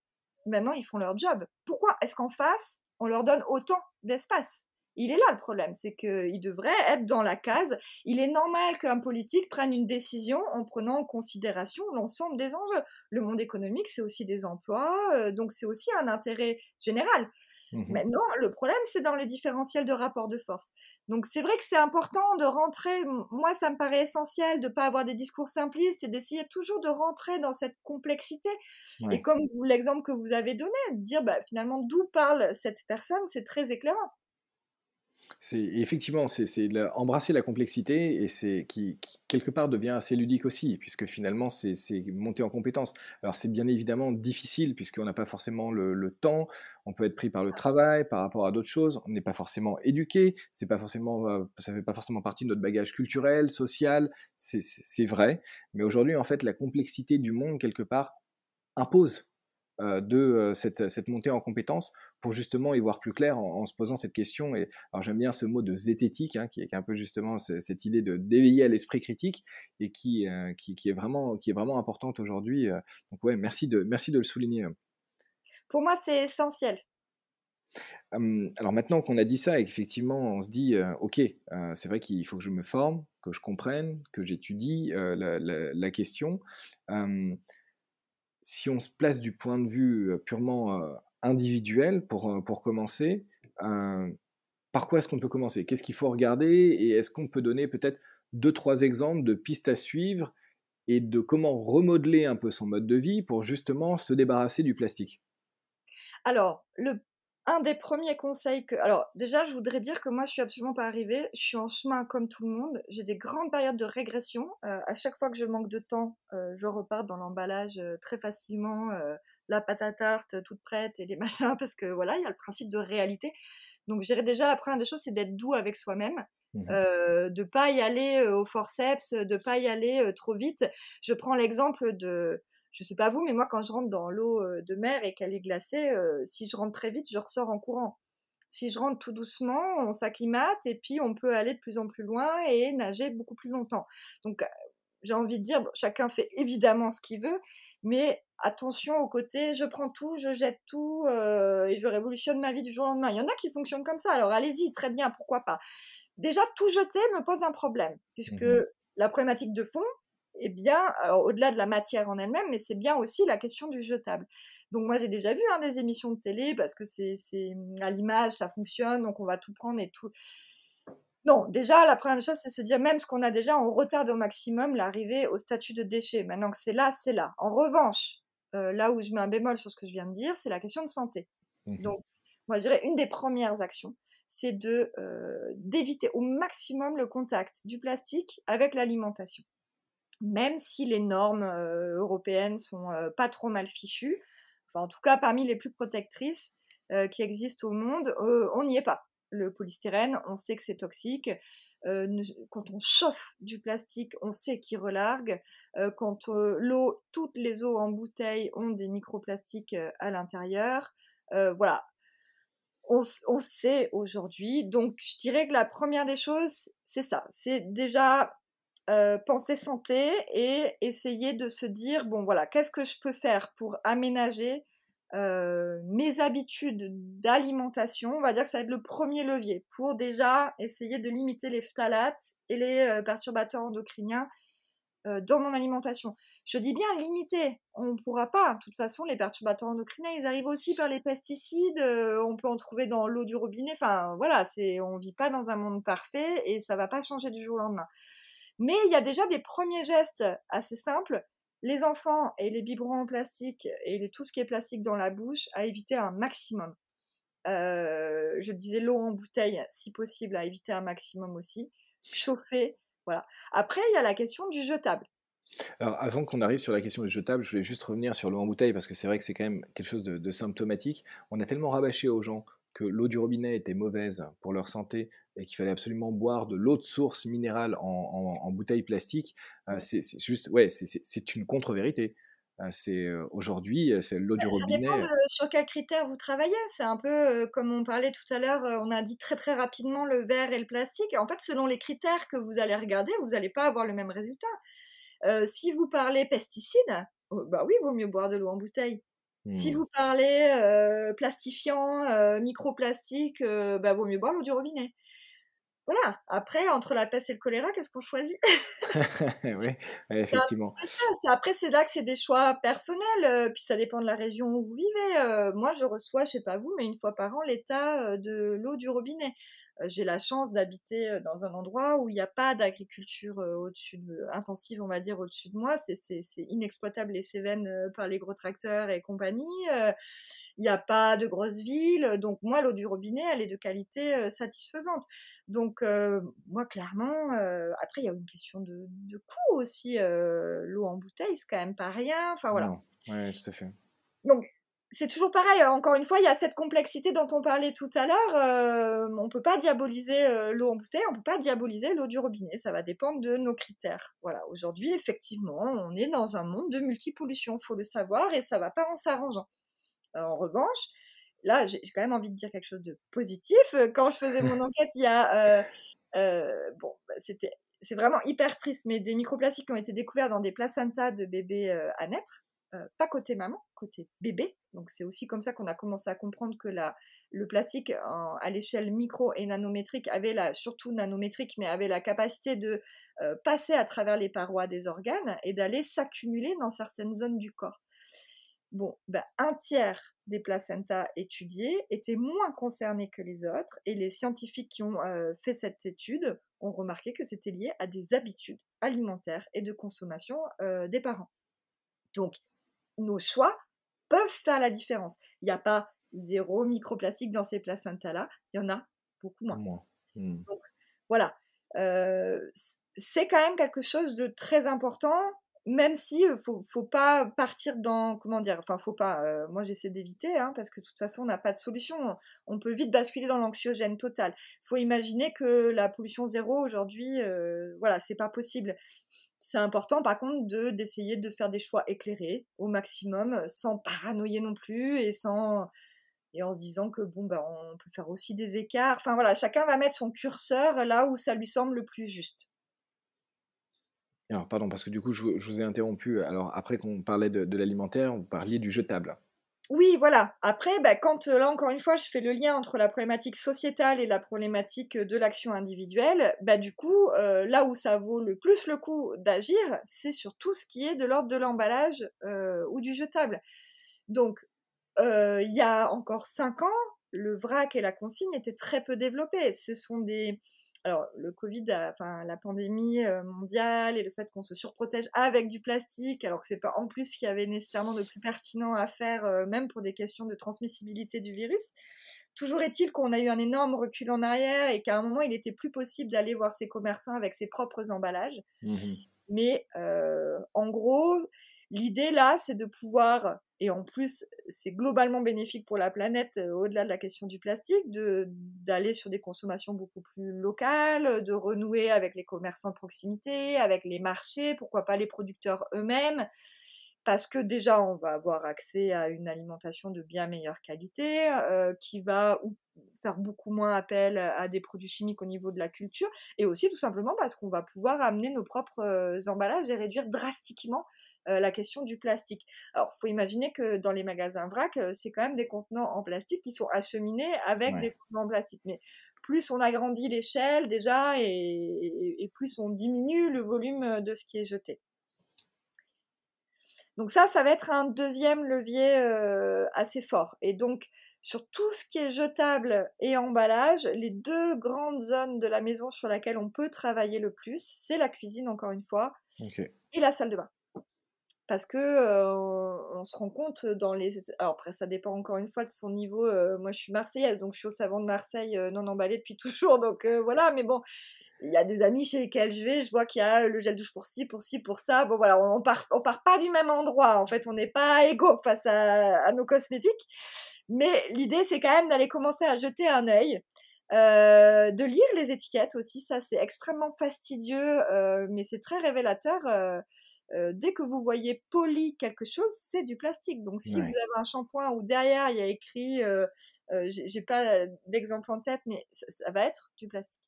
Maintenant, ils font leur job. Pourquoi est-ce qu'en face, on leur donne autant d'espace? Il est là le problème, c'est qu'il devrait être dans la case. Il est normal qu'un politique prenne une décision en prenant en considération l'ensemble des enjeux. Le monde économique, c'est aussi des emplois, euh, donc c'est aussi un intérêt général. Mmh Maintenant, le problème, c'est dans les différentiels de rapport de force. Donc c'est vrai que c'est important de rentrer, moi ça me paraît essentiel de ne pas avoir des discours simplistes et d'essayer toujours de rentrer dans cette complexité. Et comme l'exemple que vous avez donné, de dire bah, finalement d'où parle cette personne, c'est très éclairant. C'est effectivement, c'est embrasser la complexité et c'est qui, quelque part devient assez ludique aussi, puisque finalement c'est monter en compétence. Alors c'est bien évidemment difficile puisqu'on n'a pas forcément le, temps, on peut être pris par le travail, par rapport à d'autres choses, on n'est pas forcément éduqué, c'est pas forcément, euh, ça fait pas forcément partie de notre bagage culturel, social, c'est vrai. Mais aujourd'hui en fait la complexité du monde quelque part impose de euh, cette, cette, montée en compétences pour justement y voir plus clair en, se posant cette question. Et alors j'aime bien ce mot de zététique, hein, qui, est, un peu justement cette idée de d'éveiller à l'esprit critique et qui, euh, qui, qui, est vraiment qui est vraiment importante aujourd'hui. Euh. Donc ouais, merci de merci de le souligner. Pour moi, c'est essentiel. alors maintenant qu'on a dit ça et qu'effectivement on se dit euh, ok, c'est vrai qu'il faut que je me forme, que je comprenne, que j'étudie la, la, question. Si on se place du point de vue purement individuel pour, pour commencer. Par quoi est-ce qu'on peut commencer? Qu'est-ce qu'il faut regarder? Et est-ce qu'on peut donner peut-être deux, trois exemples de pistes à suivre et de comment remodeler un peu son mode de vie pour justement se débarrasser du plastique? Alors, le un des premiers conseils que. Alors, déjà, je voudrais dire que moi, je suis absolument pas arrivée. Je suis en chemin comme tout le monde. J'ai des grandes périodes de régression. Euh, à chaque fois que je manque de temps, euh, je repars dans l'emballage euh, très facilement. la pâte à tarte toute prête et les machins, parce que voilà, il y a le principe de réalité. Donc, je dirais déjà, la première des choses, c'est d'être doux avec soi-même. Mmh de pas y aller au forceps, de pas y aller trop vite. Je prends l'exemple de je sais pas vous, mais moi, quand je rentre dans l'eau euh, de mer et qu'elle est glacée, euh, si je rentre très vite, je ressors en courant. Si je rentre tout doucement, on s'acclimate et puis on peut aller de plus en plus loin et nager beaucoup plus longtemps. Donc, euh, j'ai envie de dire, chacun fait évidemment ce qu'il veut, mais attention au côté, je prends tout, je jette tout et je révolutionne ma vie du jour au lendemain. Il y en a qui fonctionnent comme ça, alors allez-y, très bien, pourquoi pas. Déjà, tout jeter me pose un problème, puisque mmh la problématique de fond, eh bien, au-delà de la matière en elle-même, mais c'est bien aussi la question du jetable. Donc moi j'ai déjà vu hein, des émissions de télé parce que c'est à l'image, ça fonctionne, donc on va tout prendre et tout. Non, déjà la première chose c'est se dire même ce qu'on a déjà, on retarde au maximum l'arrivée au statut de déchet. Maintenant que c'est là, c'est là. En revanche, euh, là où je mets un bémol sur ce que je viens de dire, c'est la question de santé. Mmh donc moi je dirais une des premières actions, c'est de euh, d'éviter au maximum le contact du plastique avec l'alimentation même si les normes euh, européennes sont euh, pas trop mal fichues, enfin, en tout cas parmi les plus protectrices euh, qui existent au monde, on n'y est pas. le polystyrène, on sait que c'est toxique. quand on chauffe du plastique, on sait qu'il relargue. quand l'eau, toutes les eaux en bouteille ont des microplastiques à l'intérieur. voilà, on, on sait aujourd'hui. Donc, je dirais que la première des choses, c'est ça. C'est déjà penser santé et essayer de se dire bon voilà qu'est-ce que je peux faire pour aménager euh, mes habitudes d'alimentation, on va dire que ça va être le premier levier pour déjà essayer de limiter les phtalates et les euh, perturbateurs endocriniens euh, dans mon alimentation. Je dis bien limiter, on ne pourra pas. De toute façon, les perturbateurs endocriniens, ils arrivent aussi par les pesticides, on peut en trouver dans l'eau du robinet. Enfin, voilà, c'est, on vit pas dans un monde parfait et ça va pas changer du jour au lendemain. Mais il y a déjà des premiers gestes assez simples les enfants et les biberons en plastique et tout ce qui est plastique dans la bouche à éviter un maximum. Euh, je disais l'eau en bouteille, si possible, à éviter un maximum aussi. Chauffer, voilà. Après, il y a la question du jetable. Alors, avant qu'on arrive sur la question du jetable, je voulais juste revenir sur l'eau en bouteille parce que c'est vrai que c'est quand même quelque chose de, symptomatique. On a tellement rabâché aux gens que l'eau du robinet était mauvaise pour leur santé et qu'il fallait absolument boire de l'eau de source minérale en, bouteille plastique, euh, c'est juste, ouais, c'est une contre-vérité. Euh, c'est euh, aujourd'hui, c'est l'eau du robinet. Ça dépend sur quels critères vous travaillez. C'est un peu comme on parlait tout à l'heure. on a dit très très rapidement le verre et le plastique. En fait, selon les critères que vous allez regarder, vous n'allez pas avoir le même résultat. si vous parlez pesticides, oh, bah oui, il vaut mieux boire de l'eau en bouteille. Si mmh. vous parlez euh, plastifiant, euh, microplastique, euh, bah, vaut mieux boire l'eau du robinet. Voilà. Après, entre la peste et le choléra, qu'est-ce qu'on choisit? Oui, effectivement. Après, c'est là que c'est des choix personnels, puis ça dépend de la région où vous vivez. moi, je reçois, je sais pas vous, mais une fois par an, l'état de l'eau du robinet. Euh, j'ai la chance d'habiter euh, dans un endroit où il n'y a pas d'agriculture euh, au-dessus de, intensive, on va dire, au-dessus de moi. C'est, inexploitable les Cévennes par les gros tracteurs et compagnie. Il n'y a pas de grosses villes. Donc, moi, l'eau du robinet, elle est de qualité satisfaisante. Donc, moi, clairement, après, il y a une question de, coût aussi. l'eau en bouteille, c'est quand même pas rien. Enfin, voilà. Oui, tout à fait. Donc, c'est toujours pareil. Hein. Encore une fois, il y a cette complexité dont on parlait tout à l'heure. Euh, on peut pas diaboliser euh, l'eau en bouteille, on peut pas diaboliser l'eau du robinet. Ça va dépendre de nos critères. Voilà. Aujourd'hui, effectivement, on est dans un monde de multipollution, faut le savoir, et ça va pas en s'arrangeant. En revanche, là, j'ai quand même envie de dire quelque chose de positif. Quand je faisais mon enquête, il y a euh, bon, bah, c'était c'est vraiment hyper triste, mais des microplastiques qui ont été découverts dans des placentas de bébés à naître. Euh, pas côté maman, côté bébé. Donc c'est aussi comme ça qu'on a commencé à comprendre que le plastique à l'échelle micro et nanométrique avait la, surtout nanométrique, mais avait la capacité de euh, passer à travers les parois des organes et d'aller s'accumuler dans certaines zones du corps. Bon, ben, un tiers des placentas étudiés étaient moins concernés que les autres et les scientifiques qui ont euh, fait cette étude ont remarqué que c'était lié à des habitudes alimentaires et de consommation des parents. Donc, nos choix peuvent faire la différence. Il n'y a pas zéro microplastique dans ces placentas-là, il y en a beaucoup moins. Mmh. Donc, voilà. Euh, c'est quand même quelque chose de très important même si faut, faut pas partir dans comment dire enfin faut pas moi j'essaie d'éviter hein, parce que de toute façon on n'a pas de solution. On peut vite basculer dans l'anxiogène total faut imaginer que la pollution zéro aujourd'hui euh, voilà c'est pas possible. C'est important par contre de d'essayer de faire des choix éclairés au maximum sans paranoïer non plus et sans et en se disant que bon ben on peut faire aussi des écarts. Enfin voilà chacun va mettre son curseur là où ça lui semble le plus juste alors, pardon, parce que du coup, je, vous ai interrompu. Alors, après qu'on parlait de, l'alimentaire, vous parliez du jetable. Oui, voilà. Après, bah, quand là encore une fois, je fais le lien entre la problématique sociétale et la problématique de l'action individuelle, bah, du coup, euh, là où ça vaut le plus le coup d'agir, c'est sur tout ce qui est de l'ordre de l'emballage euh, ou du jetable. Donc, euh, il y a encore cinq ans, le vrac et la consigne étaient très peu développés. Ce sont des, alors le Covid, enfin la pandémie euh, mondiale et le fait qu'on se surprotège avec du plastique, alors que c'est pas en plus ce qu'il y avait nécessairement de plus pertinent à faire, euh, même pour des questions de transmissibilité du virus. Toujours est-il qu'on a eu un énorme recul en arrière et qu'à un moment il était plus possible d'aller voir ses commerçants avec ses propres emballages. Mmh Mais euh, en gros, l'idée là, c'est de pouvoir Et en plus, c'est globalement bénéfique pour la planète, euh, au-delà de la question du plastique, d'aller sur des consommations beaucoup plus locales, de renouer avec les commerçants de proximité, avec les marchés, pourquoi pas les producteurs eux-mêmes. Parce que déjà on va avoir accès à une alimentation de bien meilleure qualité, euh, qui va faire beaucoup moins appel à des produits chimiques au niveau de la culture, et aussi tout simplement parce qu'on va pouvoir amener nos propres euh, emballages et réduire drastiquement euh, la question du plastique. Alors, faut imaginer que dans les magasins vrac, c'est quand même des contenants en plastique qui sont acheminés avec des contenants en plastique. Mais plus on agrandit l'échelle déjà, et plus on diminue le volume de ce qui est jeté. Donc ça, ça va être un deuxième levier euh, assez fort. Et donc, sur tout ce qui est jetable et emballage, les deux grandes zones de la maison sur laquelle on peut travailler le plus, c'est la cuisine, encore une fois, et la salle de bain. Parce que on se rend compte dans les. Alors après, ça dépend encore une fois de son niveau. Moi, je suis marseillaise, donc je suis au savon de Marseille non emballé depuis toujours. Donc voilà, mais bon, il y a des amis chez lesquels je vais, je vois qu'il y a le gel douche pour ci, pour ci, pour ça. Bon voilà, on part, on part pas du même endroit. En fait, on n'est pas égaux face à, nos cosmétiques. Mais l'idée, c'est quand même d'aller commencer à jeter un œil. De lire les étiquettes aussi, ça c'est extrêmement fastidieux, mais c'est très révélateur. Dès que vous voyez poli quelque chose, c'est du plastique. Donc si vous avez un shampoing où derrière il y a écrit, j'ai pas d'exemple en tête, mais ça va être du plastique.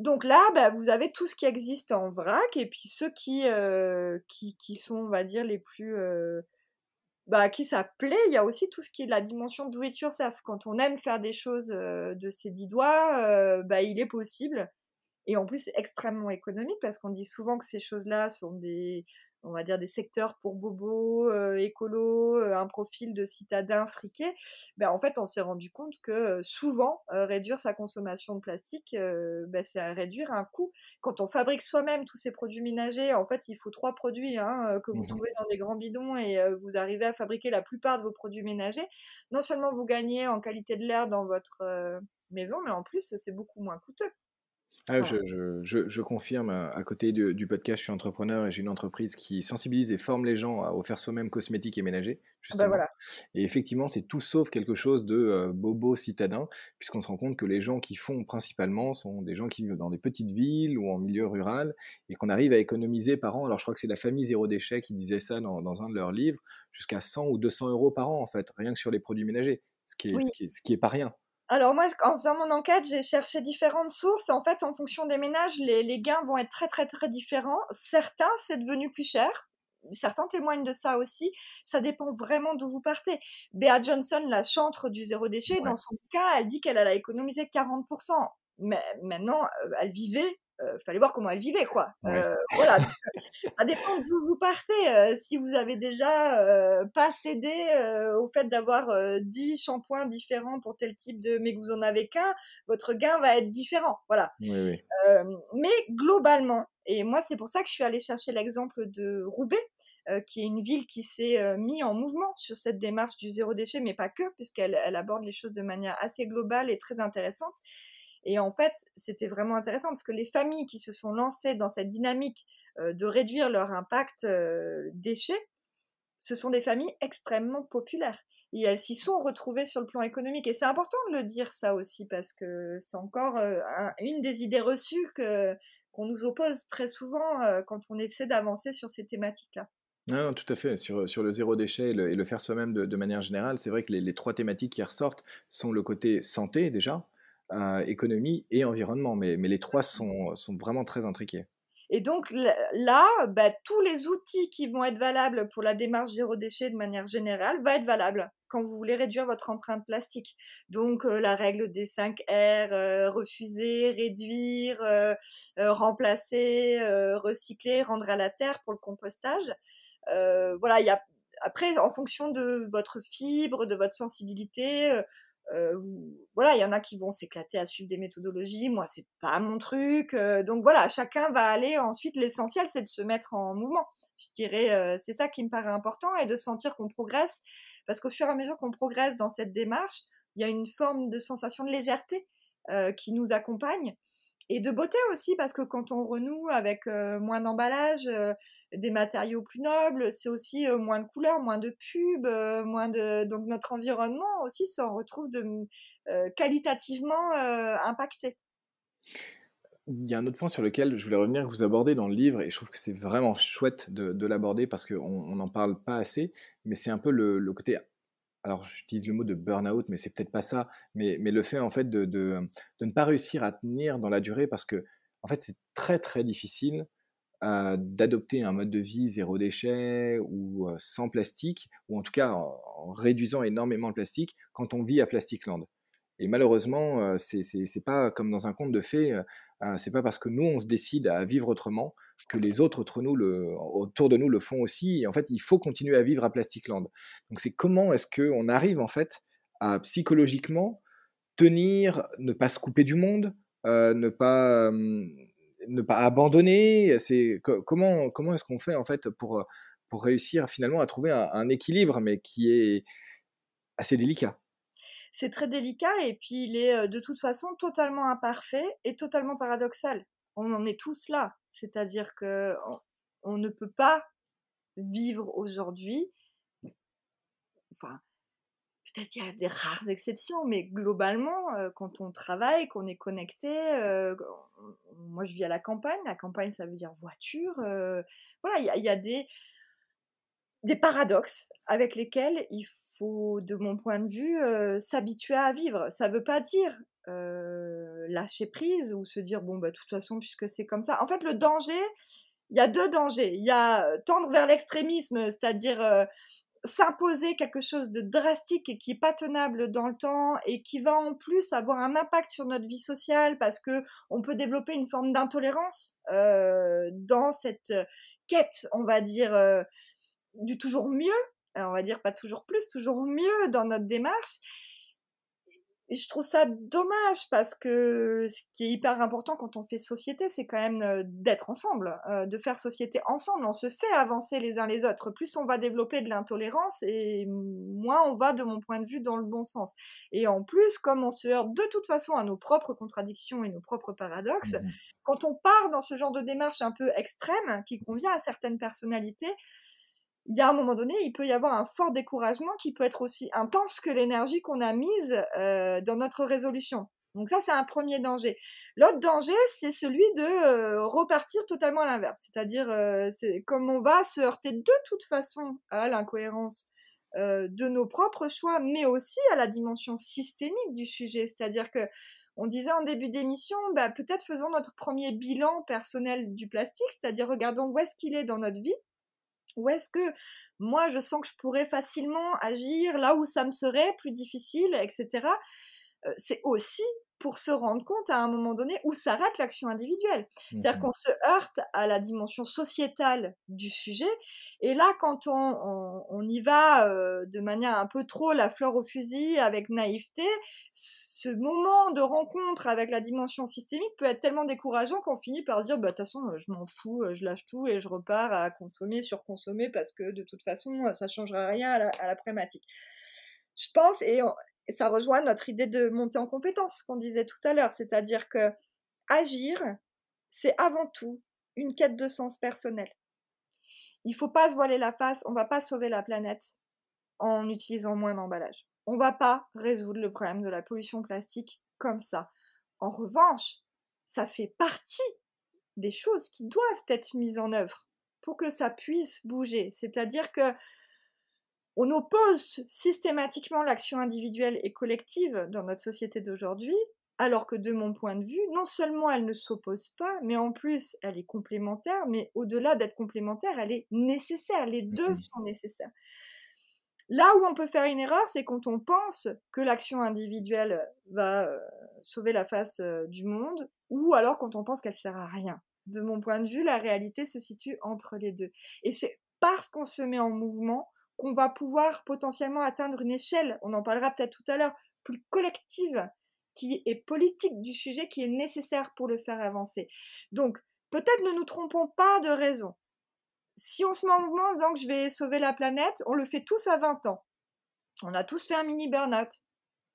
Donc là, bah, vous avez tout ce qui existe en vrac et puis ceux qui, euh, qui, qui, sont, on va dire, les plus... Euh, bah, qui ça plaît. Il y a aussi tout ce qui est la dimension do it yourself. Quand on aime faire des choses euh, de ses dix doigts, bah, il est possible. Et en plus, extrêmement économique parce qu'on dit souvent que ces choses-là sont des, on va dire des secteurs pour bobos, euh, écolo, euh, un profil de citadin friqué, ben en fait on s'est rendu compte que euh, souvent réduire sa consommation de plastique, ben, c'est réduire un coût. Quand on fabrique soi-même tous ces produits ménagers, en fait il faut trois produits hein, que vous mmh trouvez dans des grands bidons et vous arrivez à fabriquer la plupart de vos produits ménagers. Non seulement vous gagnez en qualité de l'air dans votre maison, mais en plus c'est beaucoup moins coûteux. Ah, je, je, je, confirme, euh, à côté du, podcast, je suis entrepreneur et j'ai une entreprise qui sensibilise et forme les gens à faire soi-même cosmétiques et ménagers, ah bah justement. voilà. Et effectivement, c'est tout sauf quelque chose de euh, bobo citadin, puisqu'on se rend compte que les gens qui font principalement sont des gens qui vivent dans des petites villes ou en milieu rural, et qu'on arrive à économiser par an, alors je crois que c'est la famille Zéro Déchet qui disait ça dans, dans un de leurs livres, jusqu'à 100 ou 200 euros par an, en fait, rien que sur les produits ménagers, ce qui est, ce qui est, ce qui est pas rien. Alors moi, en faisant mon enquête, j'ai cherché différentes sources. En fait, en fonction des ménages, les, gains vont être très très très différents. Certains, c'est devenu plus cher. Certains témoignent de ça aussi. Ça dépend vraiment d'où vous partez. Bea Johnson, la chantre du zéro déchet, dans son cas, elle dit qu'elle a économisé 40%. Mais maintenant, euh, elle vivait euh, fallait voir comment elle vivait, quoi. Euh, voilà, ça dépend d'où vous partez. Euh, si vous avez déjà pas cédé au fait d'avoir 10 shampoings différents pour tel type de, mais que vous en avez qu'un, votre gain va être différent. Voilà. mais globalement, et moi c'est pour ça que je suis allée chercher l'exemple de Roubaix, qui est une ville qui s'est mise en mouvement sur cette démarche du zéro déchet, mais pas que, puisqu'elle elle aborde les choses de manière assez globale et très intéressante. Et en fait, c'était vraiment intéressant parce que les familles qui se sont lancées dans cette dynamique euh, de réduire leur impact euh, déchets, ce sont des familles extrêmement populaires. Et elles s'y sont retrouvées sur le plan économique. Et c'est important de le dire ça aussi parce que c'est encore euh, une des idées reçues qu'on nous oppose très souvent quand on essaie d'avancer sur ces thématiques-là. Non, tout à fait. Sur, sur le zéro déchet et le, faire soi-même de, manière générale, c'est vrai que les, trois thématiques qui ressortent sont le côté santé déjà, économie et environnement. Mais, mais les trois sont, sont vraiment très intriqués. Et donc là, bah, tous les outils qui vont être valables pour la démarche zéro déchet de manière générale vont être valables quand vous voulez réduire votre empreinte plastique. Donc euh, la règle des 5 R, euh, refuser, réduire, euh, remplacer, recycler, rendre à la terre pour le compostage. voilà, il y a après en fonction de votre fibre, de votre sensibilité euh, voilà, il y en a qui vont s'éclater à suivre des méthodologies. Moi, c'est pas mon truc. Euh, donc voilà, chacun va aller. Ensuite, l'essentiel, c'est de se mettre en mouvement. Je dirais, euh, c'est ça qui me paraît important et de sentir qu'on progresse. Parce qu'au fur et à mesure qu'on progresse dans cette démarche, il y a une forme de sensation de légèreté qui nous accompagne. Et de beauté aussi, parce que quand on renoue avec moins d'emballage, des matériaux plus nobles, c'est aussi moins de couleurs, moins de pubs, moins de... Donc notre environnement aussi s'en retrouve de, qualitativement impacté. Il y a un autre point sur lequel je voulais revenir, que vous abordez dans le livre, et je trouve que c'est vraiment chouette de, l'aborder parce qu'on n'en parle pas assez, mais c'est un peu le, côté alors j'utilise le mot de burn-out, mais c'est peut-être pas ça, mais, le fait en fait de, ne pas réussir à tenir dans la durée parce que en fait c'est très très difficile euh, d'adopter un mode de vie zéro déchet ou euh, sans plastique, ou en tout cas en, réduisant énormément le plastique quand on vit à Plastic Land. Et malheureusement, euh, c'est pas comme dans un conte de fées, c'est pas parce que nous on se décide à vivre autrement que les autres autour, de nous le font aussi. En fait, il faut continuer à vivre à Plastic Land. Donc c'est comment est-ce qu'on arrive en fait à psychologiquement tenir, ne pas se couper du monde, euh, ne pas ne pas abandonner? C'est comment comment est-ce qu'on fait en fait pour pour réussir finalement à trouver un équilibre, mais qui est assez délicat? C'est très délicat et puis il est de toute façon totalement imparfait et totalement paradoxal. On en est tous là, c'est-à-dire que on, ne peut pas vivre aujourd'hui. Enfin, peut-être il y a des rares exceptions, mais globalement, quand on travaille, qu'on est connecté, moi je vis à la campagne. La campagne, ça veut dire voiture. voilà, il y, a, des des paradoxes avec lesquels il faut de mon point de vue, s'habituer à vivre. Ça ne veut pas dire lâcher prise ou se dire, bon, bah, de toute façon, puisque c'est comme ça. En fait, le danger, il y a deux dangers. Il y a tendre vers l'extrémisme, c'est-à-dire s'imposer quelque chose de drastique et qui n'est pas tenable dans le temps et qui va en plus avoir un impact sur notre vie sociale parce que on peut développer une forme d'intolérance dans cette quête, on va dire, du toujours mieux on va dire pas toujours plus, toujours mieux dans notre démarche. Et je trouve ça dommage parce que ce qui est hyper important quand on fait société, c'est quand même euh, d'être ensemble, euh, de faire société ensemble. On se fait avancer les uns les autres. Plus on va développer de l'intolérance et moins on va, de mon point de vue, dans le bon sens. Et en plus, comme on se heurte de toute façon à nos propres contradictions et nos propres paradoxes, mmh quand on part dans ce genre de démarche un peu extrême qui convient à certaines personnalités, il y a un moment donné, il peut y avoir un fort découragement qui peut être aussi intense que l'énergie qu'on a mise euh, dans notre résolution. Donc ça, c'est un premier danger. L'autre danger, c'est celui de euh, repartir totalement à l'inverse. C'est-à-dire, euh, c'est comme on va se heurter de toute façon à l'incohérence de nos propres choix, mais aussi à la dimension systémique du sujet. C'est-à-dire que on disait en début d'émission, bah, peut-être faisons notre premier bilan personnel du plastique, c'est-à-dire regardons où est-ce qu'il est dans notre vie ou est-ce que moi je sens que je pourrais facilement agir là où ça me serait plus difficile, etc. Euh, c'est aussi pour se rendre compte à un moment donné où s'arrête l'action individuelle. C'est-à-dire mmh qu'on se heurte à la dimension sociétale du sujet. Et là, quand on, y va euh, de manière un peu trop la fleur au fusil, avec naïveté, ce moment de rencontre avec la dimension systémique peut être tellement décourageant qu'on finit par se dire, bah, de toute façon, je m'en fous, je lâche tout et je repars à consommer, surconsommer, parce que de toute façon, ça changera rien à la, à la problématique. Je pense, et et ça rejoint notre idée de monter en compétence qu'on disait tout à l'heure, c'est-à-dire que agir, c'est avant tout une quête de sens personnel. Il faut pas se voiler la face, on va pas sauver la planète en utilisant moins d'emballage. On va pas résoudre le problème de la pollution plastique comme ça. En revanche, ça fait partie des choses qui doivent être mises en œuvre pour que ça puisse bouger. C'est-à-dire que on oppose systématiquement l'action individuelle et collective dans notre société d'aujourd'hui, alors que de mon point de vue, non seulement elle ne s'oppose pas, mais en plus elle est complémentaire, mais au-delà d'être complémentaire, elle est nécessaire, les deux sont nécessaires. Là où on peut faire une erreur, c'est quand on pense que l'action individuelle va euh, sauver la face euh, du monde, ou alors quand on pense qu'elle sert à rien. De mon point de vue, la réalité se situe entre les deux. Et c'est parce qu'on se met en mouvement qu'on va pouvoir potentiellement atteindre une échelle, on en parlera peut-être tout à l'heure, plus collective, qui est politique du sujet, qui est nécessaire pour le faire avancer. Donc, peut-être ne nous trompons pas de raison. Si on se met en mouvement en disant que je vais sauver la planète, on le fait tous à 20 ans. On a tous fait un mini burn-out.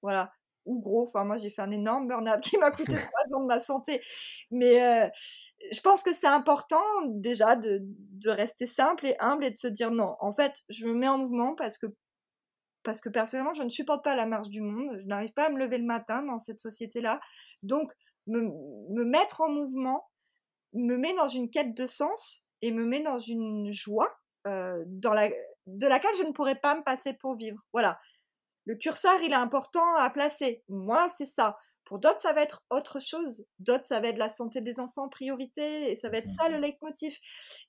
Voilà. ou gros. Enfin, moi, j'ai fait un énorme burn-out qui m'a coûté trois ans de ma santé. Mais euh, je pense que c'est important déjà de, rester simple et humble et de se dire non. En fait, je me mets en mouvement parce que parce que personnellement, je ne supporte pas la marche du monde. Je n'arrive pas à me lever le matin dans cette société-là. Donc, me, me, mettre en mouvement me met dans une quête de sens et me met dans une joie euh, de laquelle je ne pourrais pas me passer pour vivre. Voilà. Le curseur, il est important à placer. Moi, c'est ça. Pour d'autres, ça va être autre chose. D'autres, ça va être la santé des enfants en priorité. Et ça va être ça le leitmotiv.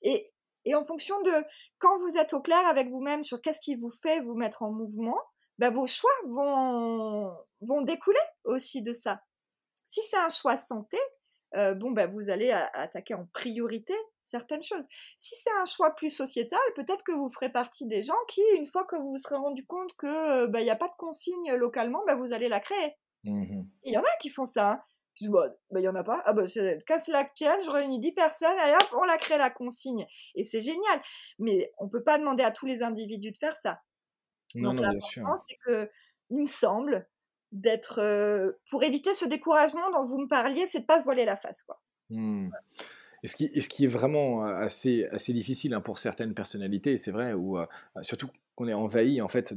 Et, et en fonction de quand vous êtes au clair avec vous-même sur qu'est-ce qui vous fait vous mettre en mouvement, ben vos choix vont, vont découler aussi de ça. Si c'est un choix santé, euh, bon, ben vous allez attaquer en priorité certaines choses. Si c'est un choix plus sociétal, peut-être que vous ferez partie des gens qui, une fois que vous vous serez rendu compte que il bah, n'y a pas de consigne localement, bah, vous allez la créer. Mmh il y en a qui font ça. Hein. Je dis, bah, il n'y en a pas. Ah bah, c'est casse la tienne, je réunis 10 personnes, et hop, on la crée la consigne. Et c'est génial. Mais on ne peut pas demander à tous les individus de faire ça. Non, Donc, l'important, c'est que, il me semble, d'être. Euh, pour éviter ce découragement dont vous me parliez, c'est de ne pas se voiler la face, quoi. Mmh. Et ce, qui, est vraiment assez, difficile hein, pour certaines personnalités, c'est vrai, ou surtout qu'on est envahi en fait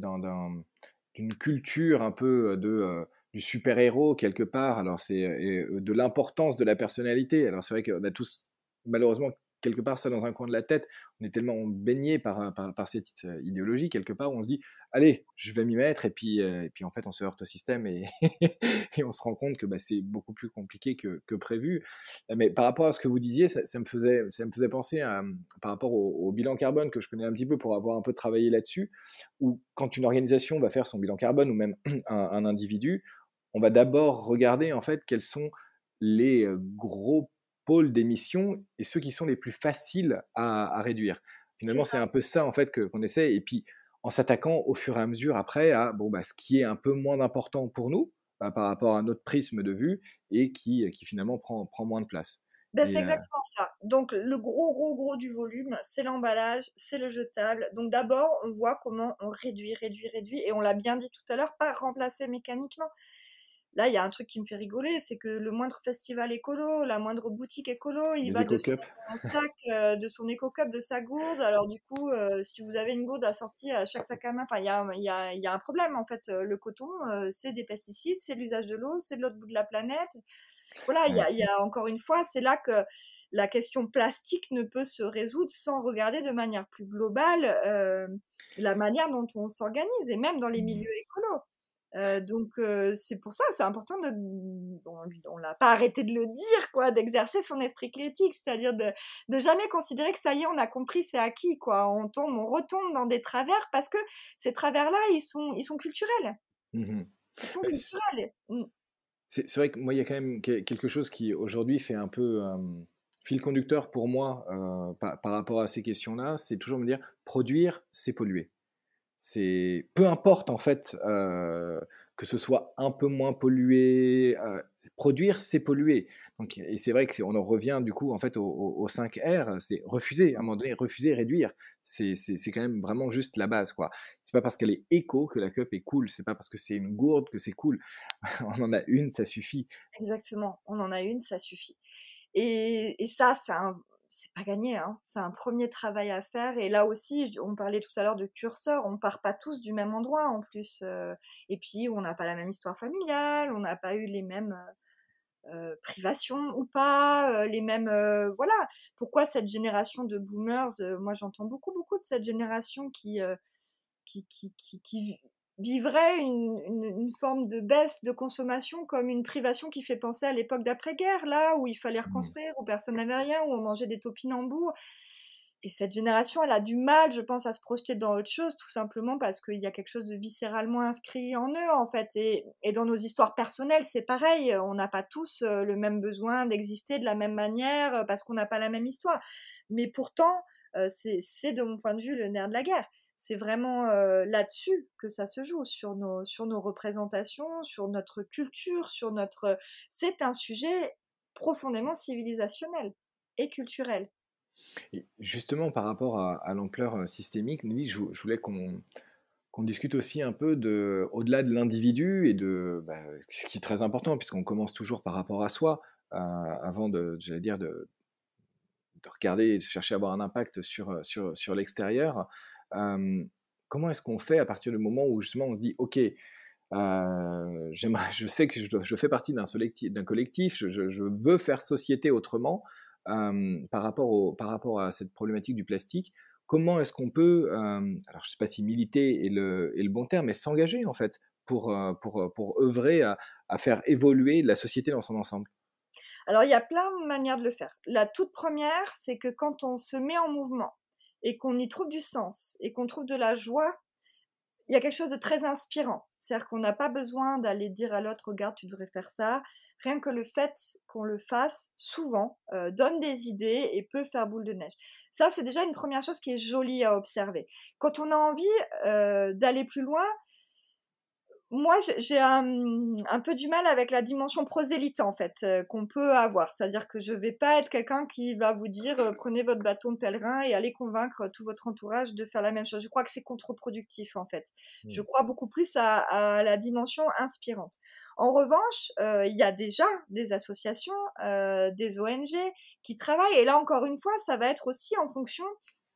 d'une culture un peu de, du super-héros quelque part. Alors c'est de l'importance de la personnalité. Alors c'est vrai qu'on a tous malheureusement quelque part ça dans un coin de la tête. On est tellement baigné par, par, cette euh, idéologie, quelque part, où on se dit, allez, je vais m'y mettre, et puis, euh, et puis en fait, on se heurte au système et, et on se rend compte que bah, c'est beaucoup plus compliqué que, que, prévu. Mais par rapport à ce que vous disiez, ça, me, faisait, ça me faisait penser à, par rapport au, bilan carbone que je connais un petit peu pour avoir un peu travaillé là-dessus, où quand une organisation va faire son bilan carbone, ou même un, un individu, on va d'abord regarder en fait quels sont les euh, gros d'émissions et ceux qui sont les plus faciles à, réduire. Finalement, c'est un peu ça en fait qu'on essaie. Et puis, en s'attaquant au fur et à mesure après à bon, bah, ce qui est un peu moins important pour nous bah, par rapport à notre prisme de vue et qui, qui finalement prend, prend moins de place. Ben, c'est euh exactement ça. Donc le gros, gros, gros du volume, c'est l'emballage, c'est le jetable. Donc d'abord, on voit comment on réduit, réduit, réduit, et on l'a bien dit tout à l'heure, pas remplacer mécaniquement. Là, il y a un truc qui me fait rigoler, c'est que le moindre festival écolo, la moindre boutique écolo, il va de son sac, euh, de son éco-cup, de sa gourde. Alors du coup, euh, si vous avez une gourde assortie à chaque sac à main, enfin, il y a, y, a, y a, un problème en fait. Euh, le coton, c'est des pesticides, c'est l'usage de l'eau, c'est de l'autre bout de la planète. Voilà, il y a, y a encore une fois, c'est là que la question plastique ne peut se résoudre sans regarder de manière plus globale la manière dont on s'organise, et même dans les mmh. milieux écolos. Euh, donc euh, c'est pour ça, c'est important de, on, l'a pas arrêté de le dire quoi, d'exercer son esprit critique, c'est-à-dire de, de jamais considérer que ça y est, on a compris, c'est acquis quoi. On tombe, on retombe dans des travers parce que ces travers-là, ils sont, ils sont culturels. Mmh ils sont culturels. Mmh. C'est vrai que moi, il y a quand même quelque chose qui aujourd'hui fait un peu fil conducteur pour moi par, par rapport à ces questions-là, c'est toujours me dire produire, c'est polluer c'est peu importe en fait euh, que ce soit un peu moins pollué, euh, produire c'est polluer. Donc, et c'est vrai qu'on en revient du coup en fait au, 5R, c'est refuser à un moment donné, refuser, réduire. C'est, quand même vraiment juste la base quoi. C'est pas parce qu'elle est éco que la cup est cool, c'est pas parce que c'est une gourde que c'est cool. on en a une, ça suffit. Exactement, on en a une, ça suffit. Et, et ça, c'est un, c'est pas gagné, hein. c'est un premier travail à faire. Et là aussi, on parlait tout à l'heure de curseur, on part pas tous du même endroit en plus. Euh. et puis, on n'a pas la même histoire familiale, on n'a pas eu les mêmes euh, euh, privations ou pas, les mêmes. voilà. Pourquoi cette génération de boomers, moi j'entends beaucoup, beaucoup de cette génération qui, qui, qui vivrait une, forme de baisse de consommation comme une privation qui fait penser à l'époque d'après-guerre, là où il fallait mmh. reconstruire, où personne n'avait rien, où on mangeait des topinambours. Et cette génération, elle a du mal, je pense, à se projeter dans autre chose, tout simplement parce qu'il y a quelque chose de viscéralement inscrit en eux, en fait. Et, dans nos histoires personnelles, c'est pareil. On n'a pas tous euh, le même besoin d'exister de la même manière euh, parce qu'on n'a pas la même histoire. Mais pourtant, euh, c'est de mon point de vue le nerf de la guerre c'est vraiment là-dessus que ça se joue, sur nos, sur nos représentations, sur notre culture, sur notre... C'est un sujet profondément civilisationnel et culturel. justement, par rapport à, l'ampleur systémique, je, je voulais qu'on qu'on discute aussi un peu de, au-delà de l'individu et de bah, ce qui est très important, puisqu'on commence toujours par rapport à soi, avant de, j'allais dire, de, de regarder, de chercher à avoir un impact sur, sur, sur l'extérieur. Comment est-ce qu'on fait à partir du moment où justement on se dit, OK, je sais que je, fais partie d'un collectif, je, veux faire société autrement par, rapport à cette problématique du plastique comment est-ce qu'on peut, alors je ne sais pas si militer est le, bon terme, mais s'engager en fait pour, œuvrer à, faire évoluer la société dans son ensemble? Alors il y a plein de manières de le faire. La toute première, c'est que quand on se met en mouvement et qu'on y trouve du sens et qu'on trouve de la joie il y a quelque chose de très inspirant. C'est-à-dire qu'on n'a pas besoin d'aller dire à l'autre, regarde, tu devrais faire ça. Rien que le fait qu'on le fasse souvent euh, donne des idées et peut faire boule de neige. Ça, c'est déjà une première chose qui est jolie à observer. Quand on a envie euh, d'aller plus loin, moi, j'ai un, peu du mal avec la dimension prosélyte, en fait, euh, qu'on peut avoir. C'est-à-dire que je vais pas être quelqu'un qui va vous dire euh, prenez votre bâton de pèlerin et allez convaincre tout votre entourage de faire la même chose. Je crois que c'est contre-productif, en fait. Mmh. Je crois beaucoup plus à, la dimension inspirante. En revanche, euh, il y a déjà des associations, des ONG qui travaillent. Et là, encore une fois, ça va être aussi en fonction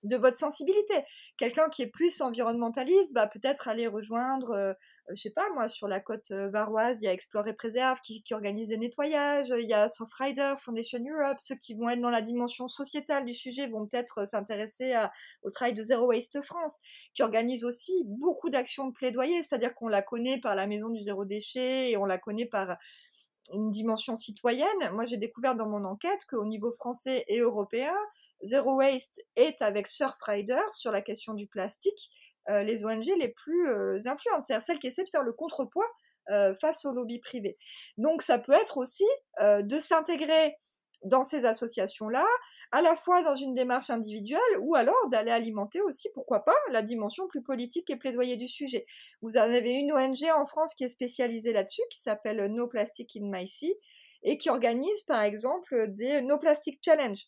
de votre sensibilité. Quelqu'un qui est plus environnementaliste va peut-être aller rejoindre, euh, euh, je sais pas moi, sur la côte euh, varoise, il y a Explore et Préserve qui, organise des nettoyages, il y a Surfrider, Foundation Europe, ceux qui vont être dans la dimension sociétale du sujet vont peut-être s'intéresser au travail de Zero Waste France, qui organise aussi beaucoup d'actions de plaidoyer, c'est-à-dire qu'on la connaît par la maison du zéro déchet et on la connaît par une dimension citoyenne. Moi, j'ai découvert dans mon enquête qu'au niveau français et européen, Zero Waste est avec Surfrider sur la question du plastique euh, les ONG les plus euh, influentes, c'est-à-dire celles qui essaient de faire le contrepoids euh, face au lobby privé. Donc, ça peut être aussi de s'intégrer dans ces associations-là, à la fois dans une démarche individuelle ou alors d'aller alimenter aussi, pourquoi pas, la dimension plus politique et plaidoyer du sujet. Vous en avez une ONG en France qui est spécialisée là-dessus, qui s'appelle No Plastic in My Sea, et qui organise par exemple des No Plastic Challenge.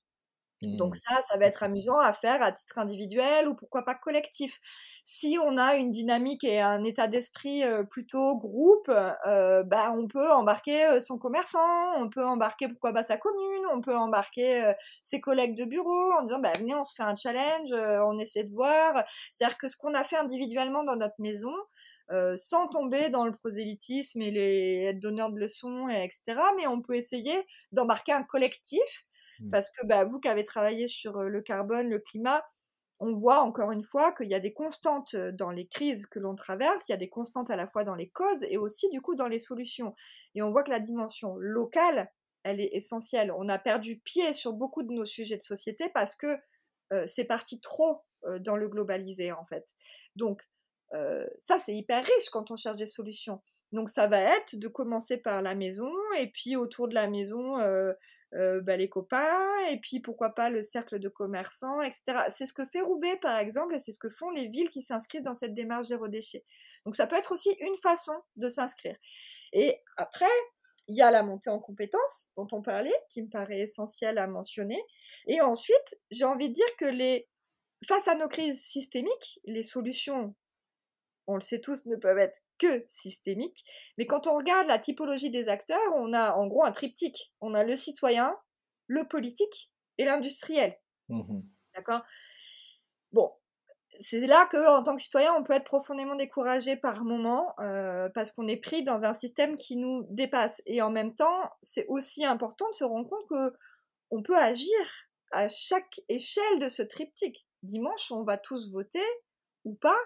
Donc mmh. ça, ça va être amusant à faire à titre individuel ou pourquoi pas collectif. Si on a une dynamique et un état d'esprit plutôt groupe, bah on peut embarquer son commerçant, on peut embarquer pourquoi pas sa commune, on peut embarquer ses collègues de bureau en disant bah venez on se fait un challenge, on essaie de voir. C'est-à-dire que ce qu'on a fait individuellement dans notre maison, euh, sans tomber dans le prosélytisme et les être donneurs de leçons, et etc. Mais on peut essayer d'embarquer un collectif, mmh. parce que bah, vous qui avez travaillé sur euh, le carbone, le climat, on voit encore une fois qu'il y a des constantes euh, dans les crises que l'on traverse, il y a des constantes à la fois dans les causes et aussi du coup dans les solutions. Et on voit que la dimension locale, elle est essentielle. On a perdu pied sur beaucoup de nos sujets de société parce que c'est parti trop dans le globalisé en fait. Donc ça, c'est hyper riche quand on cherche des solutions. Donc ça va être de commencer par la maison, et puis autour de la maison, bah, les copains, et puis pourquoi pas le cercle de commerçants, etc. C'est ce que fait Roubaix, par exemple, et c'est ce que font les villes qui s'inscrivent dans cette démarche zéro déchet. Donc ça peut être aussi une façon de s'inscrire. Et après, il y a la montée en compétences dont on parlait, qui me paraît essentielle à mentionner. Et ensuite, j'ai envie de dire que les, face à nos crises systémiques, les solutions on le sait tous, ne peuvent être que systémiques. Mais quand on regarde la typologie des acteurs, on a en gros un triptyque. On a le citoyen, le politique et l'industriel. Mmh D'accord? Bon, c'est là que, en tant que citoyen, on peut être profondément découragé par moment euh, parce qu'on est pris dans un système qui nous dépasse. Et en même temps, c'est aussi important de se rendre compte que on peut agir à chaque échelle de ce triptyque. Dimanche, on va tous voter ou pas,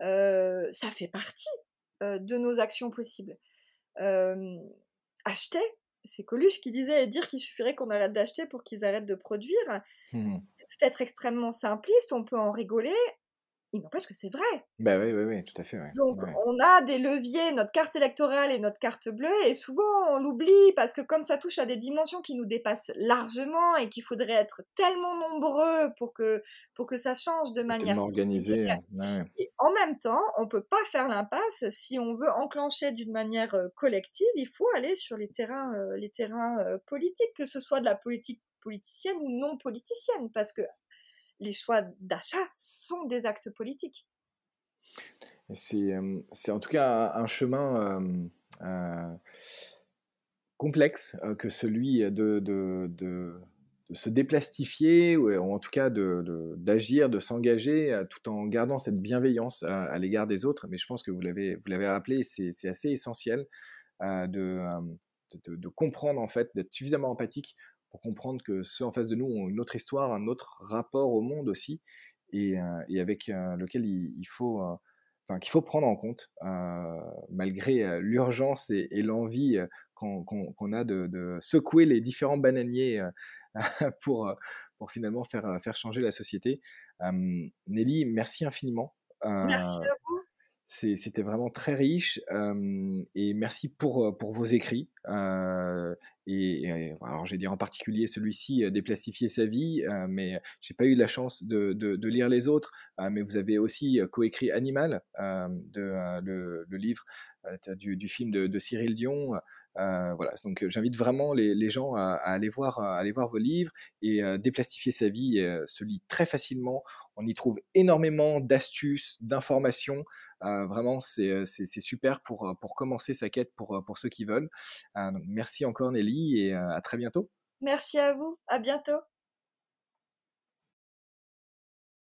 ça fait partie de nos actions possibles. acheter, c'est Coluche qui disait dire qu'il suffirait qu'on arrête d'acheter pour qu'ils arrêtent de produire. Mmh peut-être extrêmement simpliste, on peut en rigoler, il n'empêche que c'est vrai. Bah oui, oui, oui, tout à fait. Donc, on a des leviers, notre carte électorale et notre carte bleue, et souvent on l'oublie parce que comme ça touche à des dimensions qui nous dépassent largement et qu'il faudrait être tellement nombreux pour que, pour que ça change de manière organisée. Et en même temps, on peut pas faire l'impasse si on veut enclencher d'une manière collective. Il faut aller sur les terrains, les terrains politiques, que ce soit de la politique politicienne ou non politicienne, parce que les choix d'achat sont des actes politiques. C'est en tout cas un, chemin complexe que celui de, se déplastifier, ou en tout cas d'agir, de, s'engager, tout en gardant cette bienveillance à, l'égard des autres. Mais je pense que vous l'avez rappelé, c'est assez essentiel de, de, comprendre, en fait, d'être suffisamment empathique comprendre que ceux en face de nous ont une autre histoire, un autre rapport au monde aussi, et, et avec lequel il, faut enfin, qu'il faut prendre en compte, malgré l'urgence et, l'envie qu'on a de, secouer les différents bananiers pour, pour finalement faire, faire changer la société. Nelly, merci infiniment. merci à vous. C'était vraiment très riche et merci pour, pour vos écrits. et, alors j'ai dit en particulier celui-ci, Déplastifier sa vie, mais j'ai pas eu la chance de, de, lire les autres. mais vous avez aussi coécrit Animal, de, le, livre du, du, film de, Cyril Dion. voilà, donc j'invite vraiment les, les gens à, aller voir, à aller voir vos livres et déplastifier sa vie se lit très facilement. On y trouve énormément d'astuces, d'informations. Euh, vraiment, c'est super pour, pour commencer sa quête pour, ceux qui veulent. Euh, merci encore Nelly et euh, à très bientôt. Merci à vous, à bientôt.